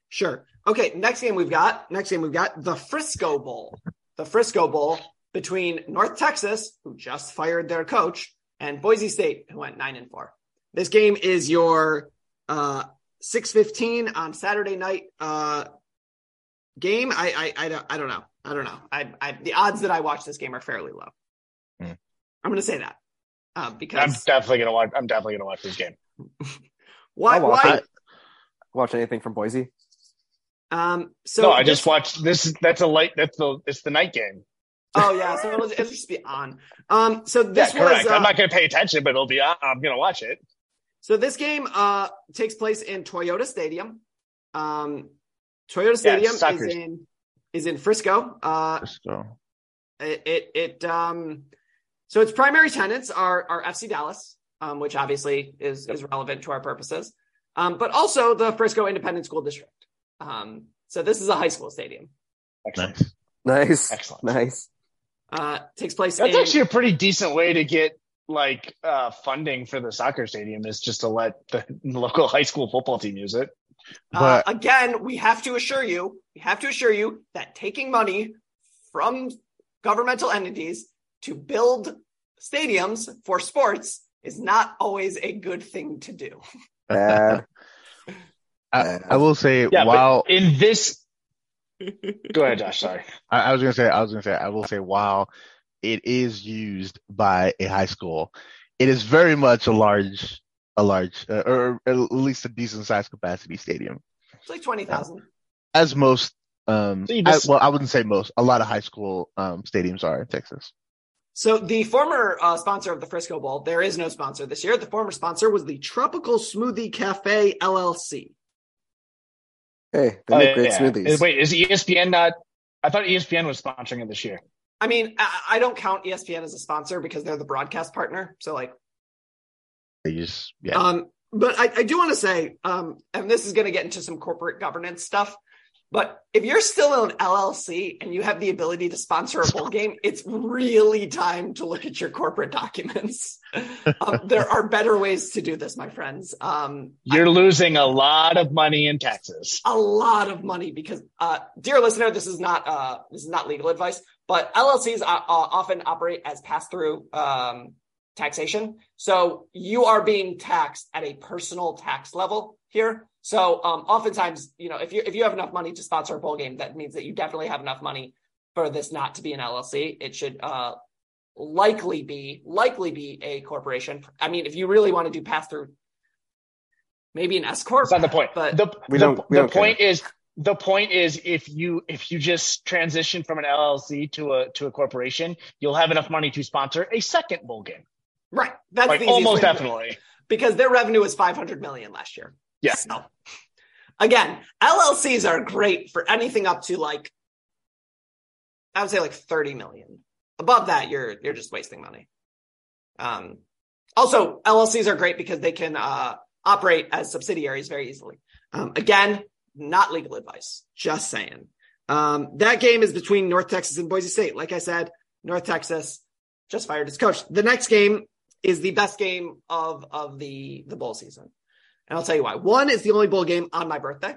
Sure. Okay, next game we've got, next game we've got the Frisco Bowl. The Frisco Bowl between North Texas, who just fired their coach, and Boise State, who went 9 and 4. This game is your uh 6:15 on Saturday night uh game. I I I don't I don't know. I don't know. I, I the odds that I watch this game are fairly low. Hmm. I'm going to say that. Uh, I'm definitely gonna watch. I'm definitely gonna watch this game. why watch why it. watch anything from Boise. Um so no, I just watched this. That's a light. That's the. It's the night game. Oh yeah, so it'll, it'll just be on. Um, so Yeah, this correct. was uh, I'm not gonna pay attention, but it'll be. on. I'm gonna watch it. so this game uh takes place in Toyota Stadium. Um, Toyota Stadium is in is in Frisco. Uh, So it, it it um so its primary tenants are are FC Dallas, um, which obviously is is relevant to our purposes. Um, but also the Frisco Independent School District. Um, so this is a high school stadium. Excellent. nice. Nice, Excellent. nice. Uh, takes place That's in, actually a pretty decent way to get like uh, funding for the soccer stadium is just to let the local high school football team use it. Uh, But- again, we have to assure you, we have to assure you that taking money from governmental entities to build stadiums for sports is not always a good thing to do. Bad. I, I will say Yeah, while in this, go ahead, Josh. Sorry. I, I was gonna say I was gonna say I will say while it is used by a high school, it is very much a large a large uh, or at least a decent sized capacity stadium. It's like 20,000. As most um So you I- well I wouldn't say most, a lot of high school um stadiums are in Texas. So the former uh, sponsor of the Frisco Bowl, there is no sponsor this year. The former sponsor was the Tropical Smoothie Cafe LLC. Hey, they Oh, make great yeah. smoothies. Wait, is ESPN not? I thought ESPN was sponsoring it this year. I mean, I, I don't count ESPN as a sponsor because they're the broadcast partner. So like, They just yeah. Um, but I, I do want to say, um, and this is going to get into some corporate governance stuff. But if you're still an LLC and you have the ability to sponsor a bowl game, it's really time to look at your corporate documents. um, there are better ways to do this, my friends. Um, You're losing a lot of money in taxes. a lot of money because, uh, dear listener, this is not uh, this is not legal advice, but LLCs uh, uh, often operate as pass through um, taxation. So you are being taxed at a personal tax level here. So um, oftentimes, you know, if you if you have enough money to sponsor a bowl game, that means that you definitely have enough money for this not to be an LLC. It should uh, likely be likely be a corporation. I mean, if you really want to do pass through, maybe an S corp. That's not the point. But the We don't- we the don't care. point is the point is if you if you just transition from an LLC to a to a corporation, you'll have enough money to sponsor a second bowl game. right, that's like the easiest almost way to do it. definitely. because their revenue was 500 million last year. Yeah. So, again, LLCs are great for anything up to like, I would say like 30 million. Above that, you're you're just wasting money. Um, also, LLCs are great because they can uh, operate as subsidiaries very easily. Um, again, not legal advice, just saying. Um, that game is between North Texas and Boise State. Like I said, North Texas just fired its coach. The next game is the best game of of the the bowl season. And I'll tell you why. One is the only bowl game on my birthday.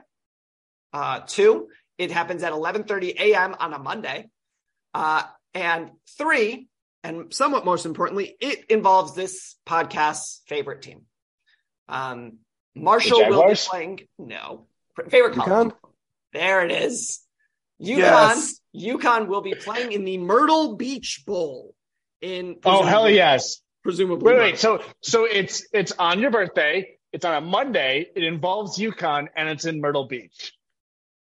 Uh, two, it happens at 11:30 a.m. on a Monday. Uh, and three, and somewhat most importantly, it involves this podcast's favorite team. Um, Marshall will be playing. No, favorite college. UConn? There it is. UConn. Yes. UConn will be playing in the Myrtle Beach Bowl. In Oh hell yes! Presumably, Wait, wait. So so it's it's on your birthday. It's on a Monday. It involves UConn and it's in Myrtle Beach.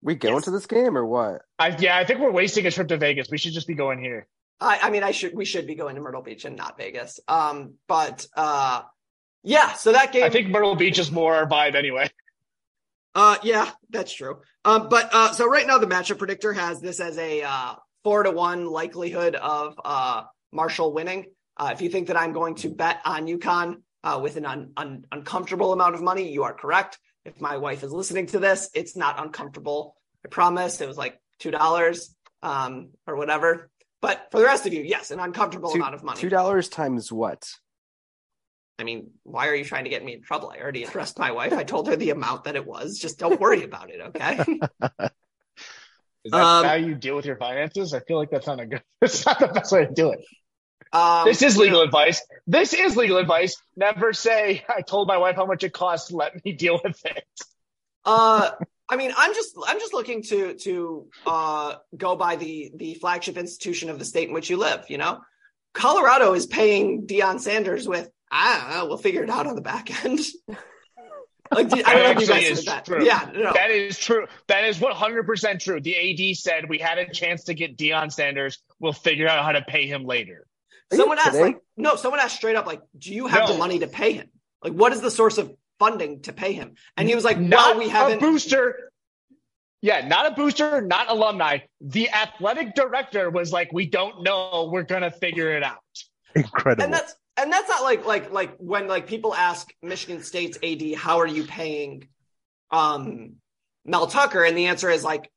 We going to this game or what? I yeah, I think we're wasting a trip to Vegas. We should just be going here. I, I mean, I should we should be going to Myrtle Beach and not Vegas. Um, but uh, yeah. So that game, I think Myrtle Beach is more our vibe anyway. Uh, yeah, that's true. Um, but uh, so right now the matchup predictor has this as a uh, four to one likelihood of uh, Marshall winning. Uh, if you think that I'm going to bet on UConn uh, with an un- un- uncomfortable amount of money, you are correct. If my wife is listening to this, it's not uncomfortable. I promise. It was like two dollars um, or whatever. But for the rest of you, yes, an uncomfortable Two- amount of money. Two dollars times what? I mean, why are you trying to get me in trouble? I already addressed my wife. I told her the amount that it was. Just don't worry about it, okay? Is that Um, how you deal with your finances? I feel like that's not a good. It's not the best way to do it. Um, This is you legal know, advice. This is legal advice. Never say I told my wife how much it costs. Let me deal with it. Uh, I mean, I'm just I'm just looking to to uh go by the the flagship institution of the state in which you live. You know, Colorado is paying Deion Sanders with I don't know. We'll figure it out on the back end. like, I don't know if you That guys actually heard is that. true. Yeah, no. That is true. That is 100% true. The AD said we had a chance to get Deion Sanders. We'll figure out how to pay him later. Are you someone asked kidding? like no someone asked straight up like do you have No. the money to pay him like what is the source of funding to pay him and he was like Not well we haven't booster. Yeah, not a booster, not alumni. The athletic director was like, "We don't know. We're gonna figure it out." Incredible. and that's and that's not like like like when like people ask michigan state's ad how are you paying um mel tucker and the answer is like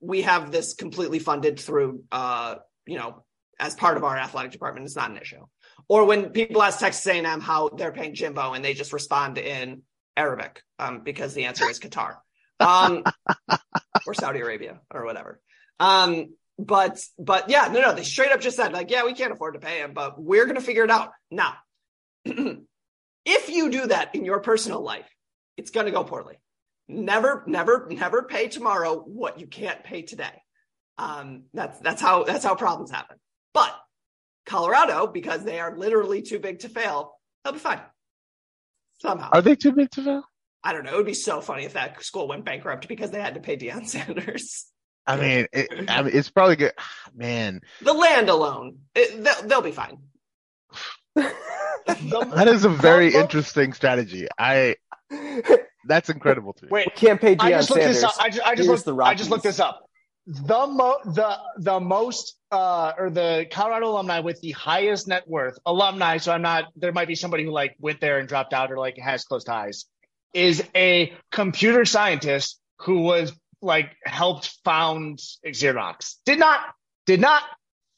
we have this completely funded through uh you know as part of our athletic department is not an issue or when people ask Texas A&M how they're paying Jimbo and they just respond in Arabic um, because the answer is Qatar um, or Saudi Arabia or whatever. Um, but but yeah, no, no, they straight up just said like, yeah, we can't afford to pay him, but we're gonna figure it out now. if you do that in your personal life, it's gonna go poorly. Never, never, never pay tomorrow what you can't pay today. Um, that's that's how that's how problems happen. But Colorado, because they are literally too big to fail, they'll be fine. Somehow. Are they too big to fail? I don't know. It would be so funny if that school went bankrupt because they had to pay Deion Sanders. I mean, it, I mean, it's probably good. Ah, man, the land alone, it, they'll, they'll be fine. that is a very interesting strategy. I that's incredible to me. Wait, Can't pay Deion I just looked Sanders. this up. I just, I just, looked, the I just looked this up. The mo the the most uh or the Colorado alumni with the highest net worth alumni. So I'm not. There might be somebody who like went there and dropped out or like has close ties. Is a computer scientist who was like helped found Xerox. Did not did not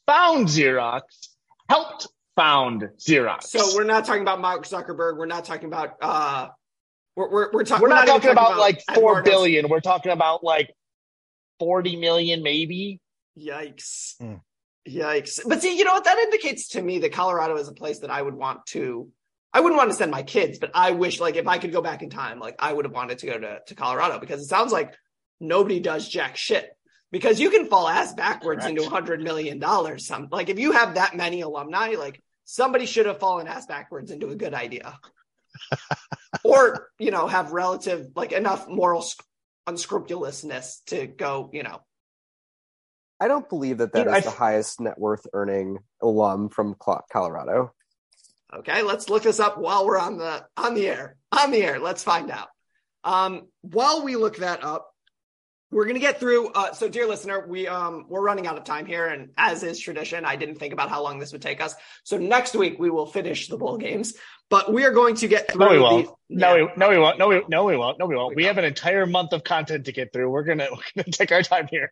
found Xerox. Helped found Xerox. So we're not talking about Mark Zuckerberg. We're not talking about. uh We're we're we're, talk- we're not, even talking about, like four billion. We're talking about like forty million, maybe. Yikes. Hmm. Yikes. But see, you know what? That indicates to me that Colorado is a place that I would want to, I wouldn't want to send my kids, but I wish, like, if I could go back in time, like, I would have wanted to go to, to Colorado because it sounds like nobody does jack shit. Because you can fall ass backwards Correct. into a hundred million dollars. Some like if you have that many alumni, like somebody should have fallen ass backwards into a good idea, or you know have relative like enough moral sc- unscrupulousness to go, you know, I don't believe that that Dude, is I the th- highest net worth earning alum from Colorado. Okay, let's look this up while we're on the on the air. On the air, let's find out. Um, while we look that up, we're gonna get through. Uh, so, dear listener, we um we're running out of time here, and as is tradition, I didn't think about how long this would take us. So next week we will finish the bowl games, but we are going to get through. No, we won't. No, Yeah. we, no, we won't. No, we, no, we won't. No, we won't. We We have an entire month of content to get through. We're gonna, we're gonna take our time here.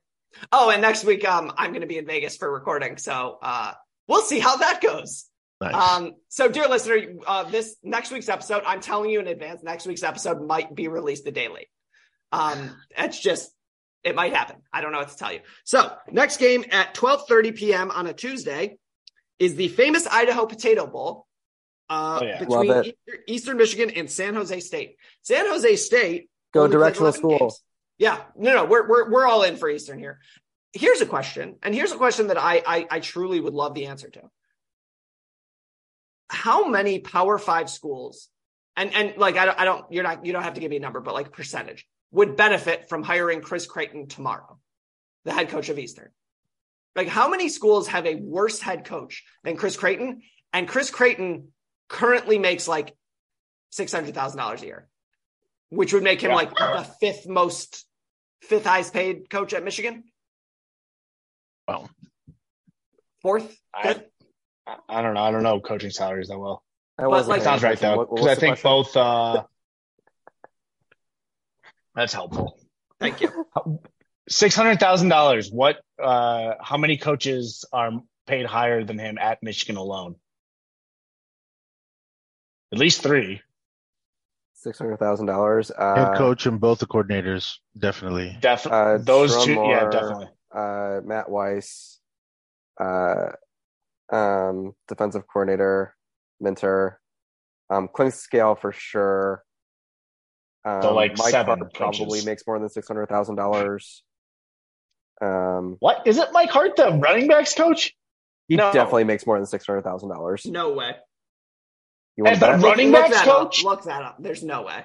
Oh, and next week um I'm gonna be in Vegas for recording, so uh we'll see how that goes. Nice. Um, so, dear listener, uh, this next week's episode, I'm telling you in advance, next week's episode might be released a day late. Um, it's just, it might happen. I don't know what to tell you. So, next game at 12:30 p.m. on a Tuesday is the famous Idaho Potato Bowl uh, Oh, yeah. between Eastern, Eastern Michigan and San Jose State. San Jose State Go directional 11 school. games. Yeah, no, no, we're we're we're all in for Eastern here. Here's a question, and here's a question that I I, I truly would love the answer to. How many Power Five schools, and and like I don't, I don't, you're not, you don't have to give me a number, but like percentage would benefit from hiring Chris Creighton tomorrow, the head coach of Eastern. Like, how many schools have a worse head coach than Chris Creighton? And Chris Creighton currently makes like six hundred thousand dollars a year, which would make him Yeah. like the fifth most, fifth highest paid coach at Michigan, Well, fourth, I, fifth. I- I don't know. I don't know coaching salaries that well. That wasn't like- Sounds right though, because I think both. uh That's helpful. Thank you. Six hundred thousand dollars. What? uh How many coaches are paid higher than him at Michigan alone? At least three. Six hundred thousand dollars. Head Uh, coach and both the coordinators, definitely. Definitely. Uh, Those Sherrone two. Yeah, definitely. uh, Matt Weiss, uh, um, defensive coordinator, Minter, um, Clinkscale for sure. Um, So, like, Mike seven Hart probably coaches. makes more than six hundred thousand dollars. Um, What is it? Mike Hart, the running backs coach? he No. definitely makes more than six hundred thousand dollars. No way. You want As to the bet running Look backs that up. coach? Look that up. There's no way.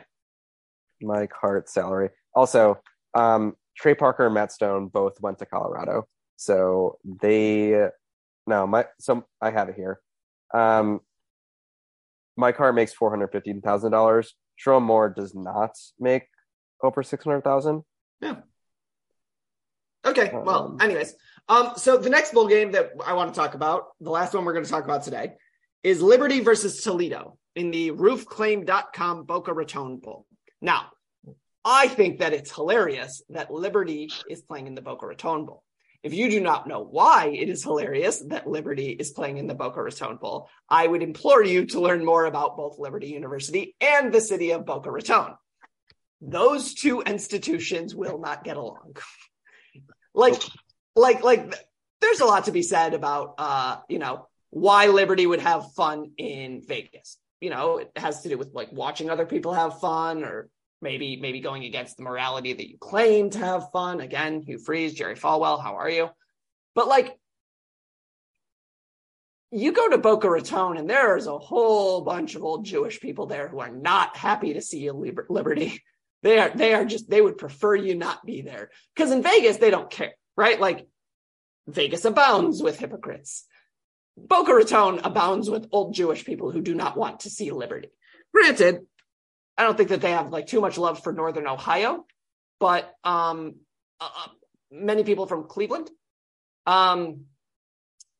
Mike Hart's salary? Also, um, Trey Parker and Matt Stone both went to Colorado, so they no my so I have it here. Um, Mike Hart makes four hundred fifty thousand dollars. Sherrone Moore does not make over six hundred thousand. Yeah. Okay. Well, Um, anyways, um, so the next bowl game that I want to talk about, the last one we're going to talk about today, is Liberty versus Toledo in the roofclaim.com Boca Raton Bowl. Now, I think that it's hilarious that Liberty is playing in the Boca Raton Bowl. If you do not know why it is hilarious that Liberty is playing in the Boca Raton Bowl, I would implore you to learn more about both Liberty University and the city of Boca Raton. Those two institutions will not get along. like, like, like, there's a lot to be said about, uh, you know, why Liberty would have fun in Vegas. You know, it has to do with like watching other people have fun or maybe maybe going against the morality that you claim to have fun. Again, Hugh Freeze, Jerry Falwell, how are you? But like you go to Boca Raton and there's a whole bunch of old Jewish people there who are not happy to see you liber- liberty. They are they are just they would prefer you not be there. Because in Vegas, they don't care, right? Like Vegas abounds with hypocrites. Boca Raton abounds with old Jewish people who do not want to see liberty. Granted, I don't think that they have like too much love for Northern Ohio, but um, uh, uh, many people from Cleveland, um,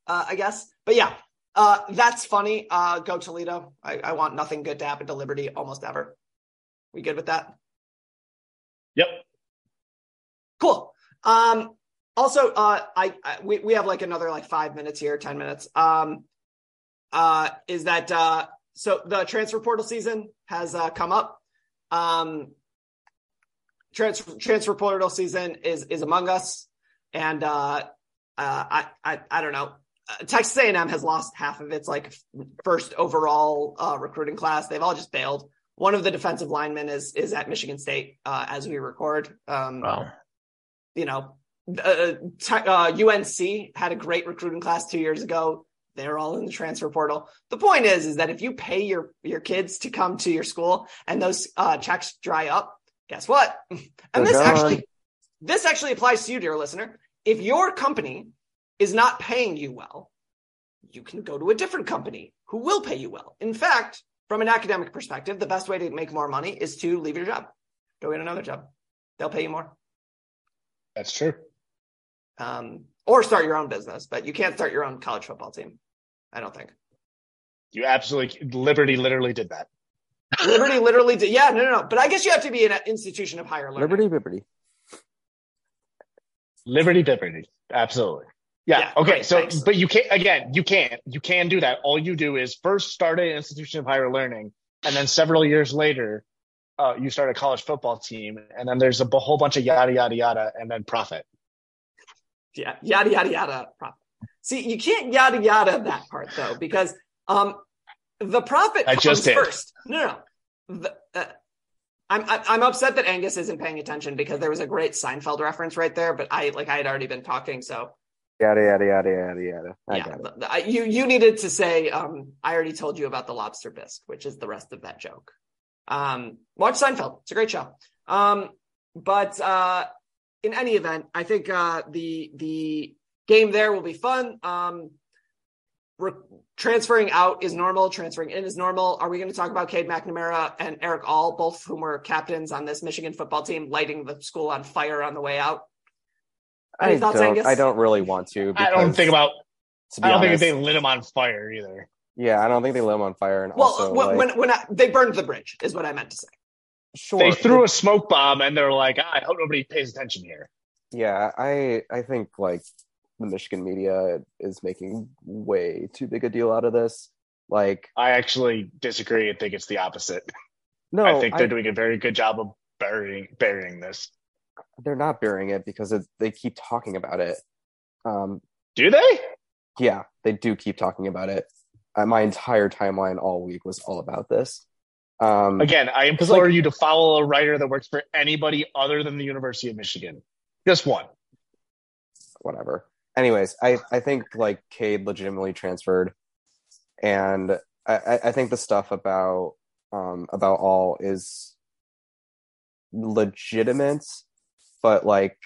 uh, I guess. But yeah, uh, that's funny. Uh, go Toledo. I, I want nothing good to happen to Liberty almost ever. We good with that? Yep. Cool. Um, also, uh, I, I we we have like another like five minutes here, ten minutes. Um, uh, is that uh, so? The transfer portal season has uh, come up. Um, transfer transfer portal season is is among us, and uh, uh, I I I don't know. Uh, Texas A&M has lost half of its like first overall uh, recruiting class. They've all just bailed. One of the defensive linemen is is at Michigan State uh, as we record. Um, Wow. You know, uh, t- uh, UNC had a great recruiting class two years ago. They're all in the transfer portal. The point is, is that if you pay your your kids to come to your school and those uh, checks dry up, guess what? And They're this gone. actually this actually applies to you, dear listener. If your company is not paying you well, you can go to a different company who will pay you well. In fact, from an academic perspective, the best way to make more money is to leave your job, go get another job. They'll pay you more. That's true. Um, or start your own business, but you can't start your own college football team. I don't think. You absolutely Liberty literally did that. Liberty literally did. Yeah, no, no, no. But I guess you have to be an institution of higher learning. Liberty, Liberty. Liberty Liberty. Absolutely. Yeah. Yeah, okay. great, so, thanks. but you can't, again, you can't, you can do that. All you do is first start an institution of higher learning. And then several years later, uh, you start a college football team. And then there's a b- whole bunch of yada, yada, yada, and then profit. Yeah, yada yada yada. Profit. See, you can't yada yada that part though, because um, the profit I comes just did. first. No, no. The, uh, I'm I- I'm upset that Angus isn't paying attention because there was a great Seinfeld reference right there, but I like I had already been talking, so Yada yada yada yada yada. I yeah. got it. the- the- I- you you needed to say um, I already told you about the lobster bisque, which is the rest of that joke. Um, watch Seinfeld; it's a great show. Um, but uh, in any event, I think uh, the the game there will be fun. Um, re- transferring out is normal. Transferring in is normal. Are we going to talk about Cade McNamara and Erick All, both of whom were captains on this Michigan football team, lighting the school on fire on the way out? Any I thoughts, don't. Angus? I don't really want to. I don't think about, To be I don't honest, think they lit him on fire either. Yeah, I don't think they lit him on fire. And Well, also, when, like, when when I, they burned the bridge is what I meant to say. Sure, They threw a smoke bomb and they're like, I hope nobody pays attention here. Yeah, I I think like the Michigan media is making way too big a deal out of this. Like, I actually disagree and think it's the opposite. no, I think they're doing a very good job of burying burying this. they're not burying it because it, they keep talking about it. Um, Do they? yeah, they do keep talking about it. Uh, my entire timeline all week was all about this. Um, Again, I implore like- you to follow a writer that works for anybody other than the University of Michigan. Just one. whatever. Anyways, I I think like Cade legitimately transferred, and I I- I think the stuff about um about all is legitimate, but like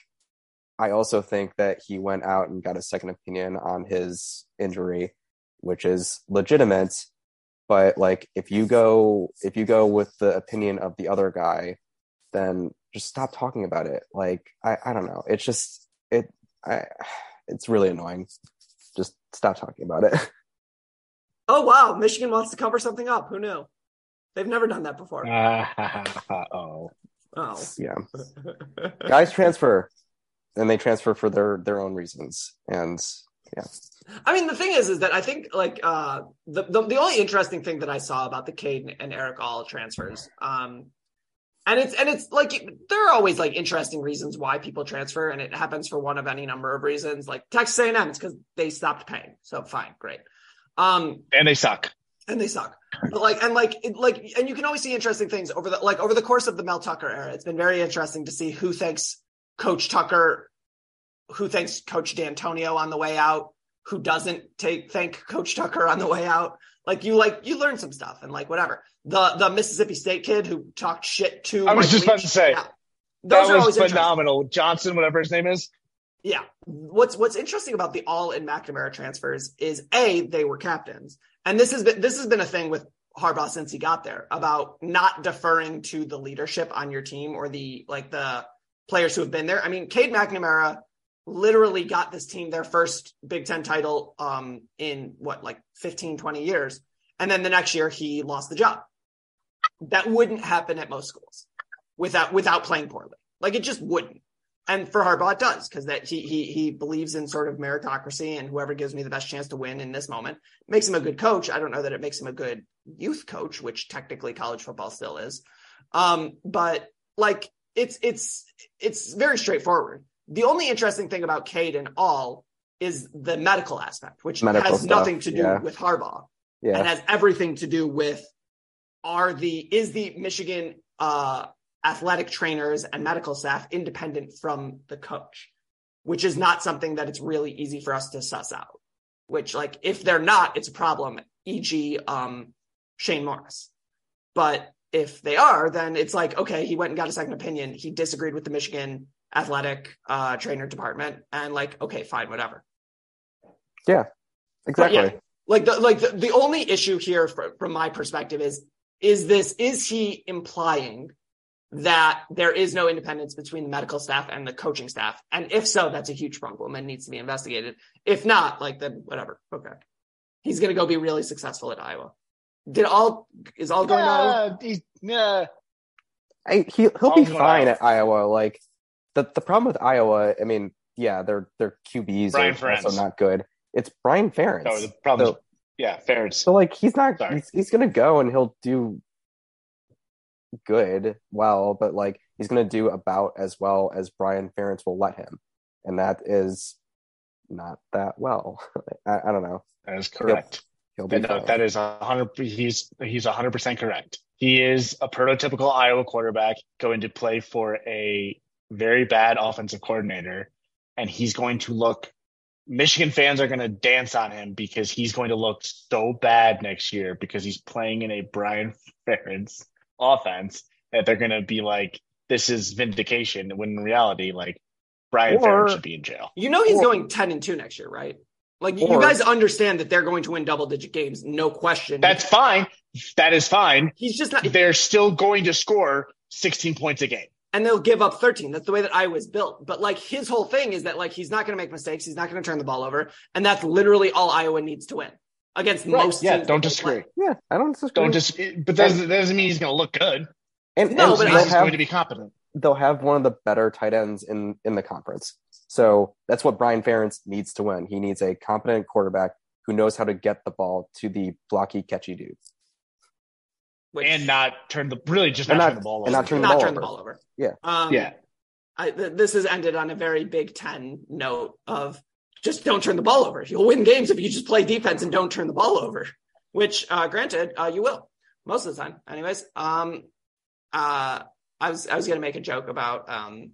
I also think that he went out and got a second opinion on his injury, which is legitimate. But like if you go if you go with the opinion of the other guy, then just stop talking about it. Like I I don't know. It's just it I it's really annoying. Just stop talking about it. Oh wow, Michigan wants to cover something up. Who knew? They've never done that before. oh. Oh. yeah. Guys transfer. and they transfer for their their own reasons. And yeah, I mean, the thing is, is that I think like uh, the, the the only interesting thing that I saw about the Cade and Erick All transfers, um, and it's and it's like there are always like interesting reasons why people transfer, and it happens for one of any number of reasons. Like Texas A&M, it's because they stopped paying, so fine, great. Um, and they suck. and they suck. But like and like it, like and you can always see interesting things over the like over the course of the Mel Tucker era. It's been very interesting to see who thinks Coach Tucker, who thanks Coach D'Antonio on the way out, who doesn't take thank Coach Tucker on the way out. Like you like you learn some stuff and like whatever. The the Mississippi State kid who talked shit to I was Mike just about Leach, to say, yeah. Those that are was phenomenal. Johnson, whatever his name is. Yeah. What's what's interesting about the all in McNamara transfers is a they were captains, and this has been this has been a thing with Harbaugh since he got there about not deferring to the leadership on your team or the like the players who have been there. I mean, Cade McNamara literally got this team their first Big Ten title um, in what like 15, 20 years, and then the next year he lost the job. That wouldn't happen at most schools without without playing poorly. Like it just wouldn't and for Harbaugh it does because that he he he believes in sort of meritocracy and whoever gives me the best chance to win in this moment makes him a good coach. I don't know that it makes him a good youth coach, which technically college football still is. Um, but like it's it's it's very straightforward. The only interesting thing about Cade and all is the medical aspect, which Medical has stuff, nothing to do yeah. with Harbaugh yeah. and has everything to do with are the is the Michigan uh, athletic trainers and medical staff independent from the coach, which is not something that it's really easy for us to suss out. Which, like, if they're not, it's a problem. E.g., um, Shane Morris. But if they are, then it's like, okay, he went and got a second opinion. He disagreed with the Michigan athletic uh, trainer department, and like, okay, fine, whatever. yeah exactly. yeah, like the like the, the only issue here fr- from my perspective is is this is he implying that there is no independence between the medical staff and the coaching staff and if so that's a huge problem and needs to be investigated if not like then whatever okay he's going to go be really successful at iowa did all is all going on Yeah, he's- yeah. I, he he'll All's be fine Iowa. at Iowa. Like the the problem with Iowa, I mean, yeah, their their QBs Brian are also Ferentz. not good. It's Brian Ferentz. No, the problem. So- yeah, Ferentz. So like he's not Sorry. he's, he's gonna go and he'll do good, well, but like he's gonna do about as well as Brian Ferentz will let him. And that is not that well. I, I don't know. That is correct. He'll be no, uh, that is a hundred. He's he's a hundred percent correct. He is a prototypical Iowa quarterback going to play for a very bad offensive coordinator, and he's going to look. Michigan fans are going to dance on him because he's going to look so bad next year because he's playing in a Brian Ferentz offense that they're going to be like, "This is vindication." When in reality, like Brian Or- Ferentz should be in jail. you know he's Or- going 10 and 2 next year right like you guys understand that they're going to win double digit games no question That's fine. That is fine. he's just not they're still going to score 16 points a game. And they'll give up 13. That's the way that Iowa's built. But like his whole thing is that like he's not going to make mistakes. He's not going to turn the ball over, and that's literally all Iowa needs to win against most. yeah, teams don't that they disagree. play. yeah, I don't disagree. Don't just, but that doesn't, that doesn't mean he's going to look good. and, No, and but they'll he's have going to be competent. they'll have one of the better tight ends in in the conference. So that's what Brian Ferentz needs to win. He needs a competent quarterback who knows how to get the ball to the blocky, catchy dude. Which, And not turn the, really just not, not- turn the ball and over. not turn the not ball turn the over. ball over. Yeah. Um, Yeah. I, th- this has ended on a very Big Ten note of just don't turn the ball over. You'll win games if you just play defense and don't turn the ball over. Which, uh, granted, uh, you will most of the time. Anyways, um, uh, I was I was gonna make a joke about um,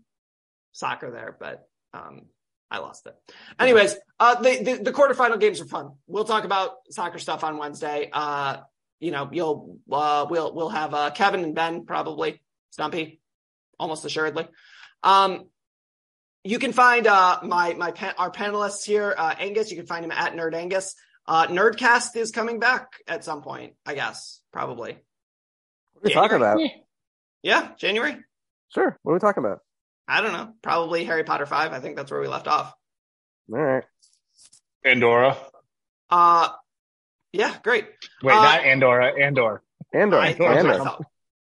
soccer there, but um, I lost it. Anyways, uh, the, the the quarterfinal games are fun. We'll talk about soccer stuff on Wednesday. Uh, you know, you'll uh, we'll we'll have uh, Kevin and Ben probably Stumpy, almost assuredly. Um, you can find uh, my my pa- our panelists here, uh, Angus. You can find him at Nerd Angus. Uh, Nerdcast is coming back at some point, I guess, probably. What are we talking about? Yeah, January. Sure. What are we talking about? I don't know. Probably Harry Potter five. I think that's where we left off. All right. Andorra. Uh, yeah, great. Wait, Uh, not Andorra, Andor. Andor. I, Andor. I, Andor.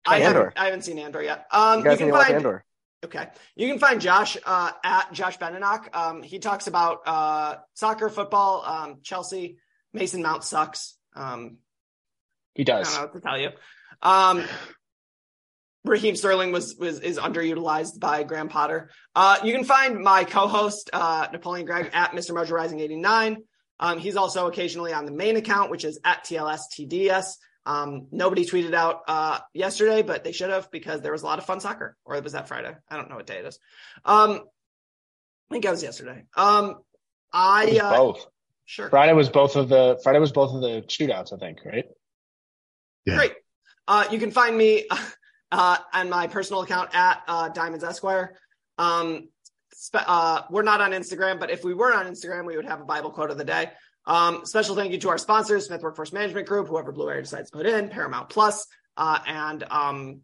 I Andor. haven't, I haven't seen Andor yet. Um, You guys you can find Andor. Okay. You can find Josh uh, at Josh Beninock. Um, he talks about uh, soccer, football, um, Chelsea. Mason Mount sucks. Um, He does. I does. don't know what to tell you. Um, Raheem Sterling was was is underutilized by Graham Potter. Uh, you can find my co-host uh, Napoleon Gregg at Mr. Mojo Rising eighty nine. Um, he's also occasionally on the main account, which is at TLSTDS. Um, nobody tweeted out uh, yesterday, but they should have because there was a lot of fun soccer. Or was that Friday? I don't know what day it is. Um, I think it was yesterday. Um, I It was uh, both. sure. Friday was both of the Friday was both of the shootouts, I think, right? Yeah. Great. Uh, you can find me uh, on my personal account at uh, Diamonds Esquire. Um, spe- uh, we're not on Instagram, but if we were on Instagram, we would have a Bible quote of the day. Um, special thank you to our sponsors, Smith Workforce Management Group, whoever Blue Air decides to put in, Paramount Plus, uh, and um,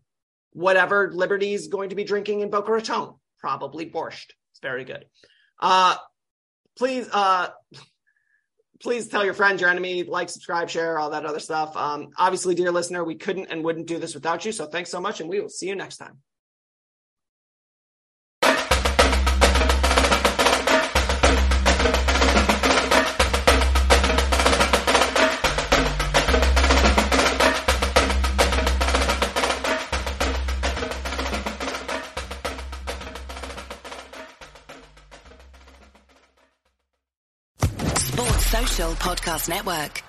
whatever Liberty's going to be drinking in Boca Raton, probably borscht. It's very good. Uh, please, uh, please tell your friends, your enemy, like, subscribe, share, all that other stuff. Um, obviously, dear listener, we couldn't and wouldn't do this without you. So thanks so much, and we will see you next time. Podcast Network.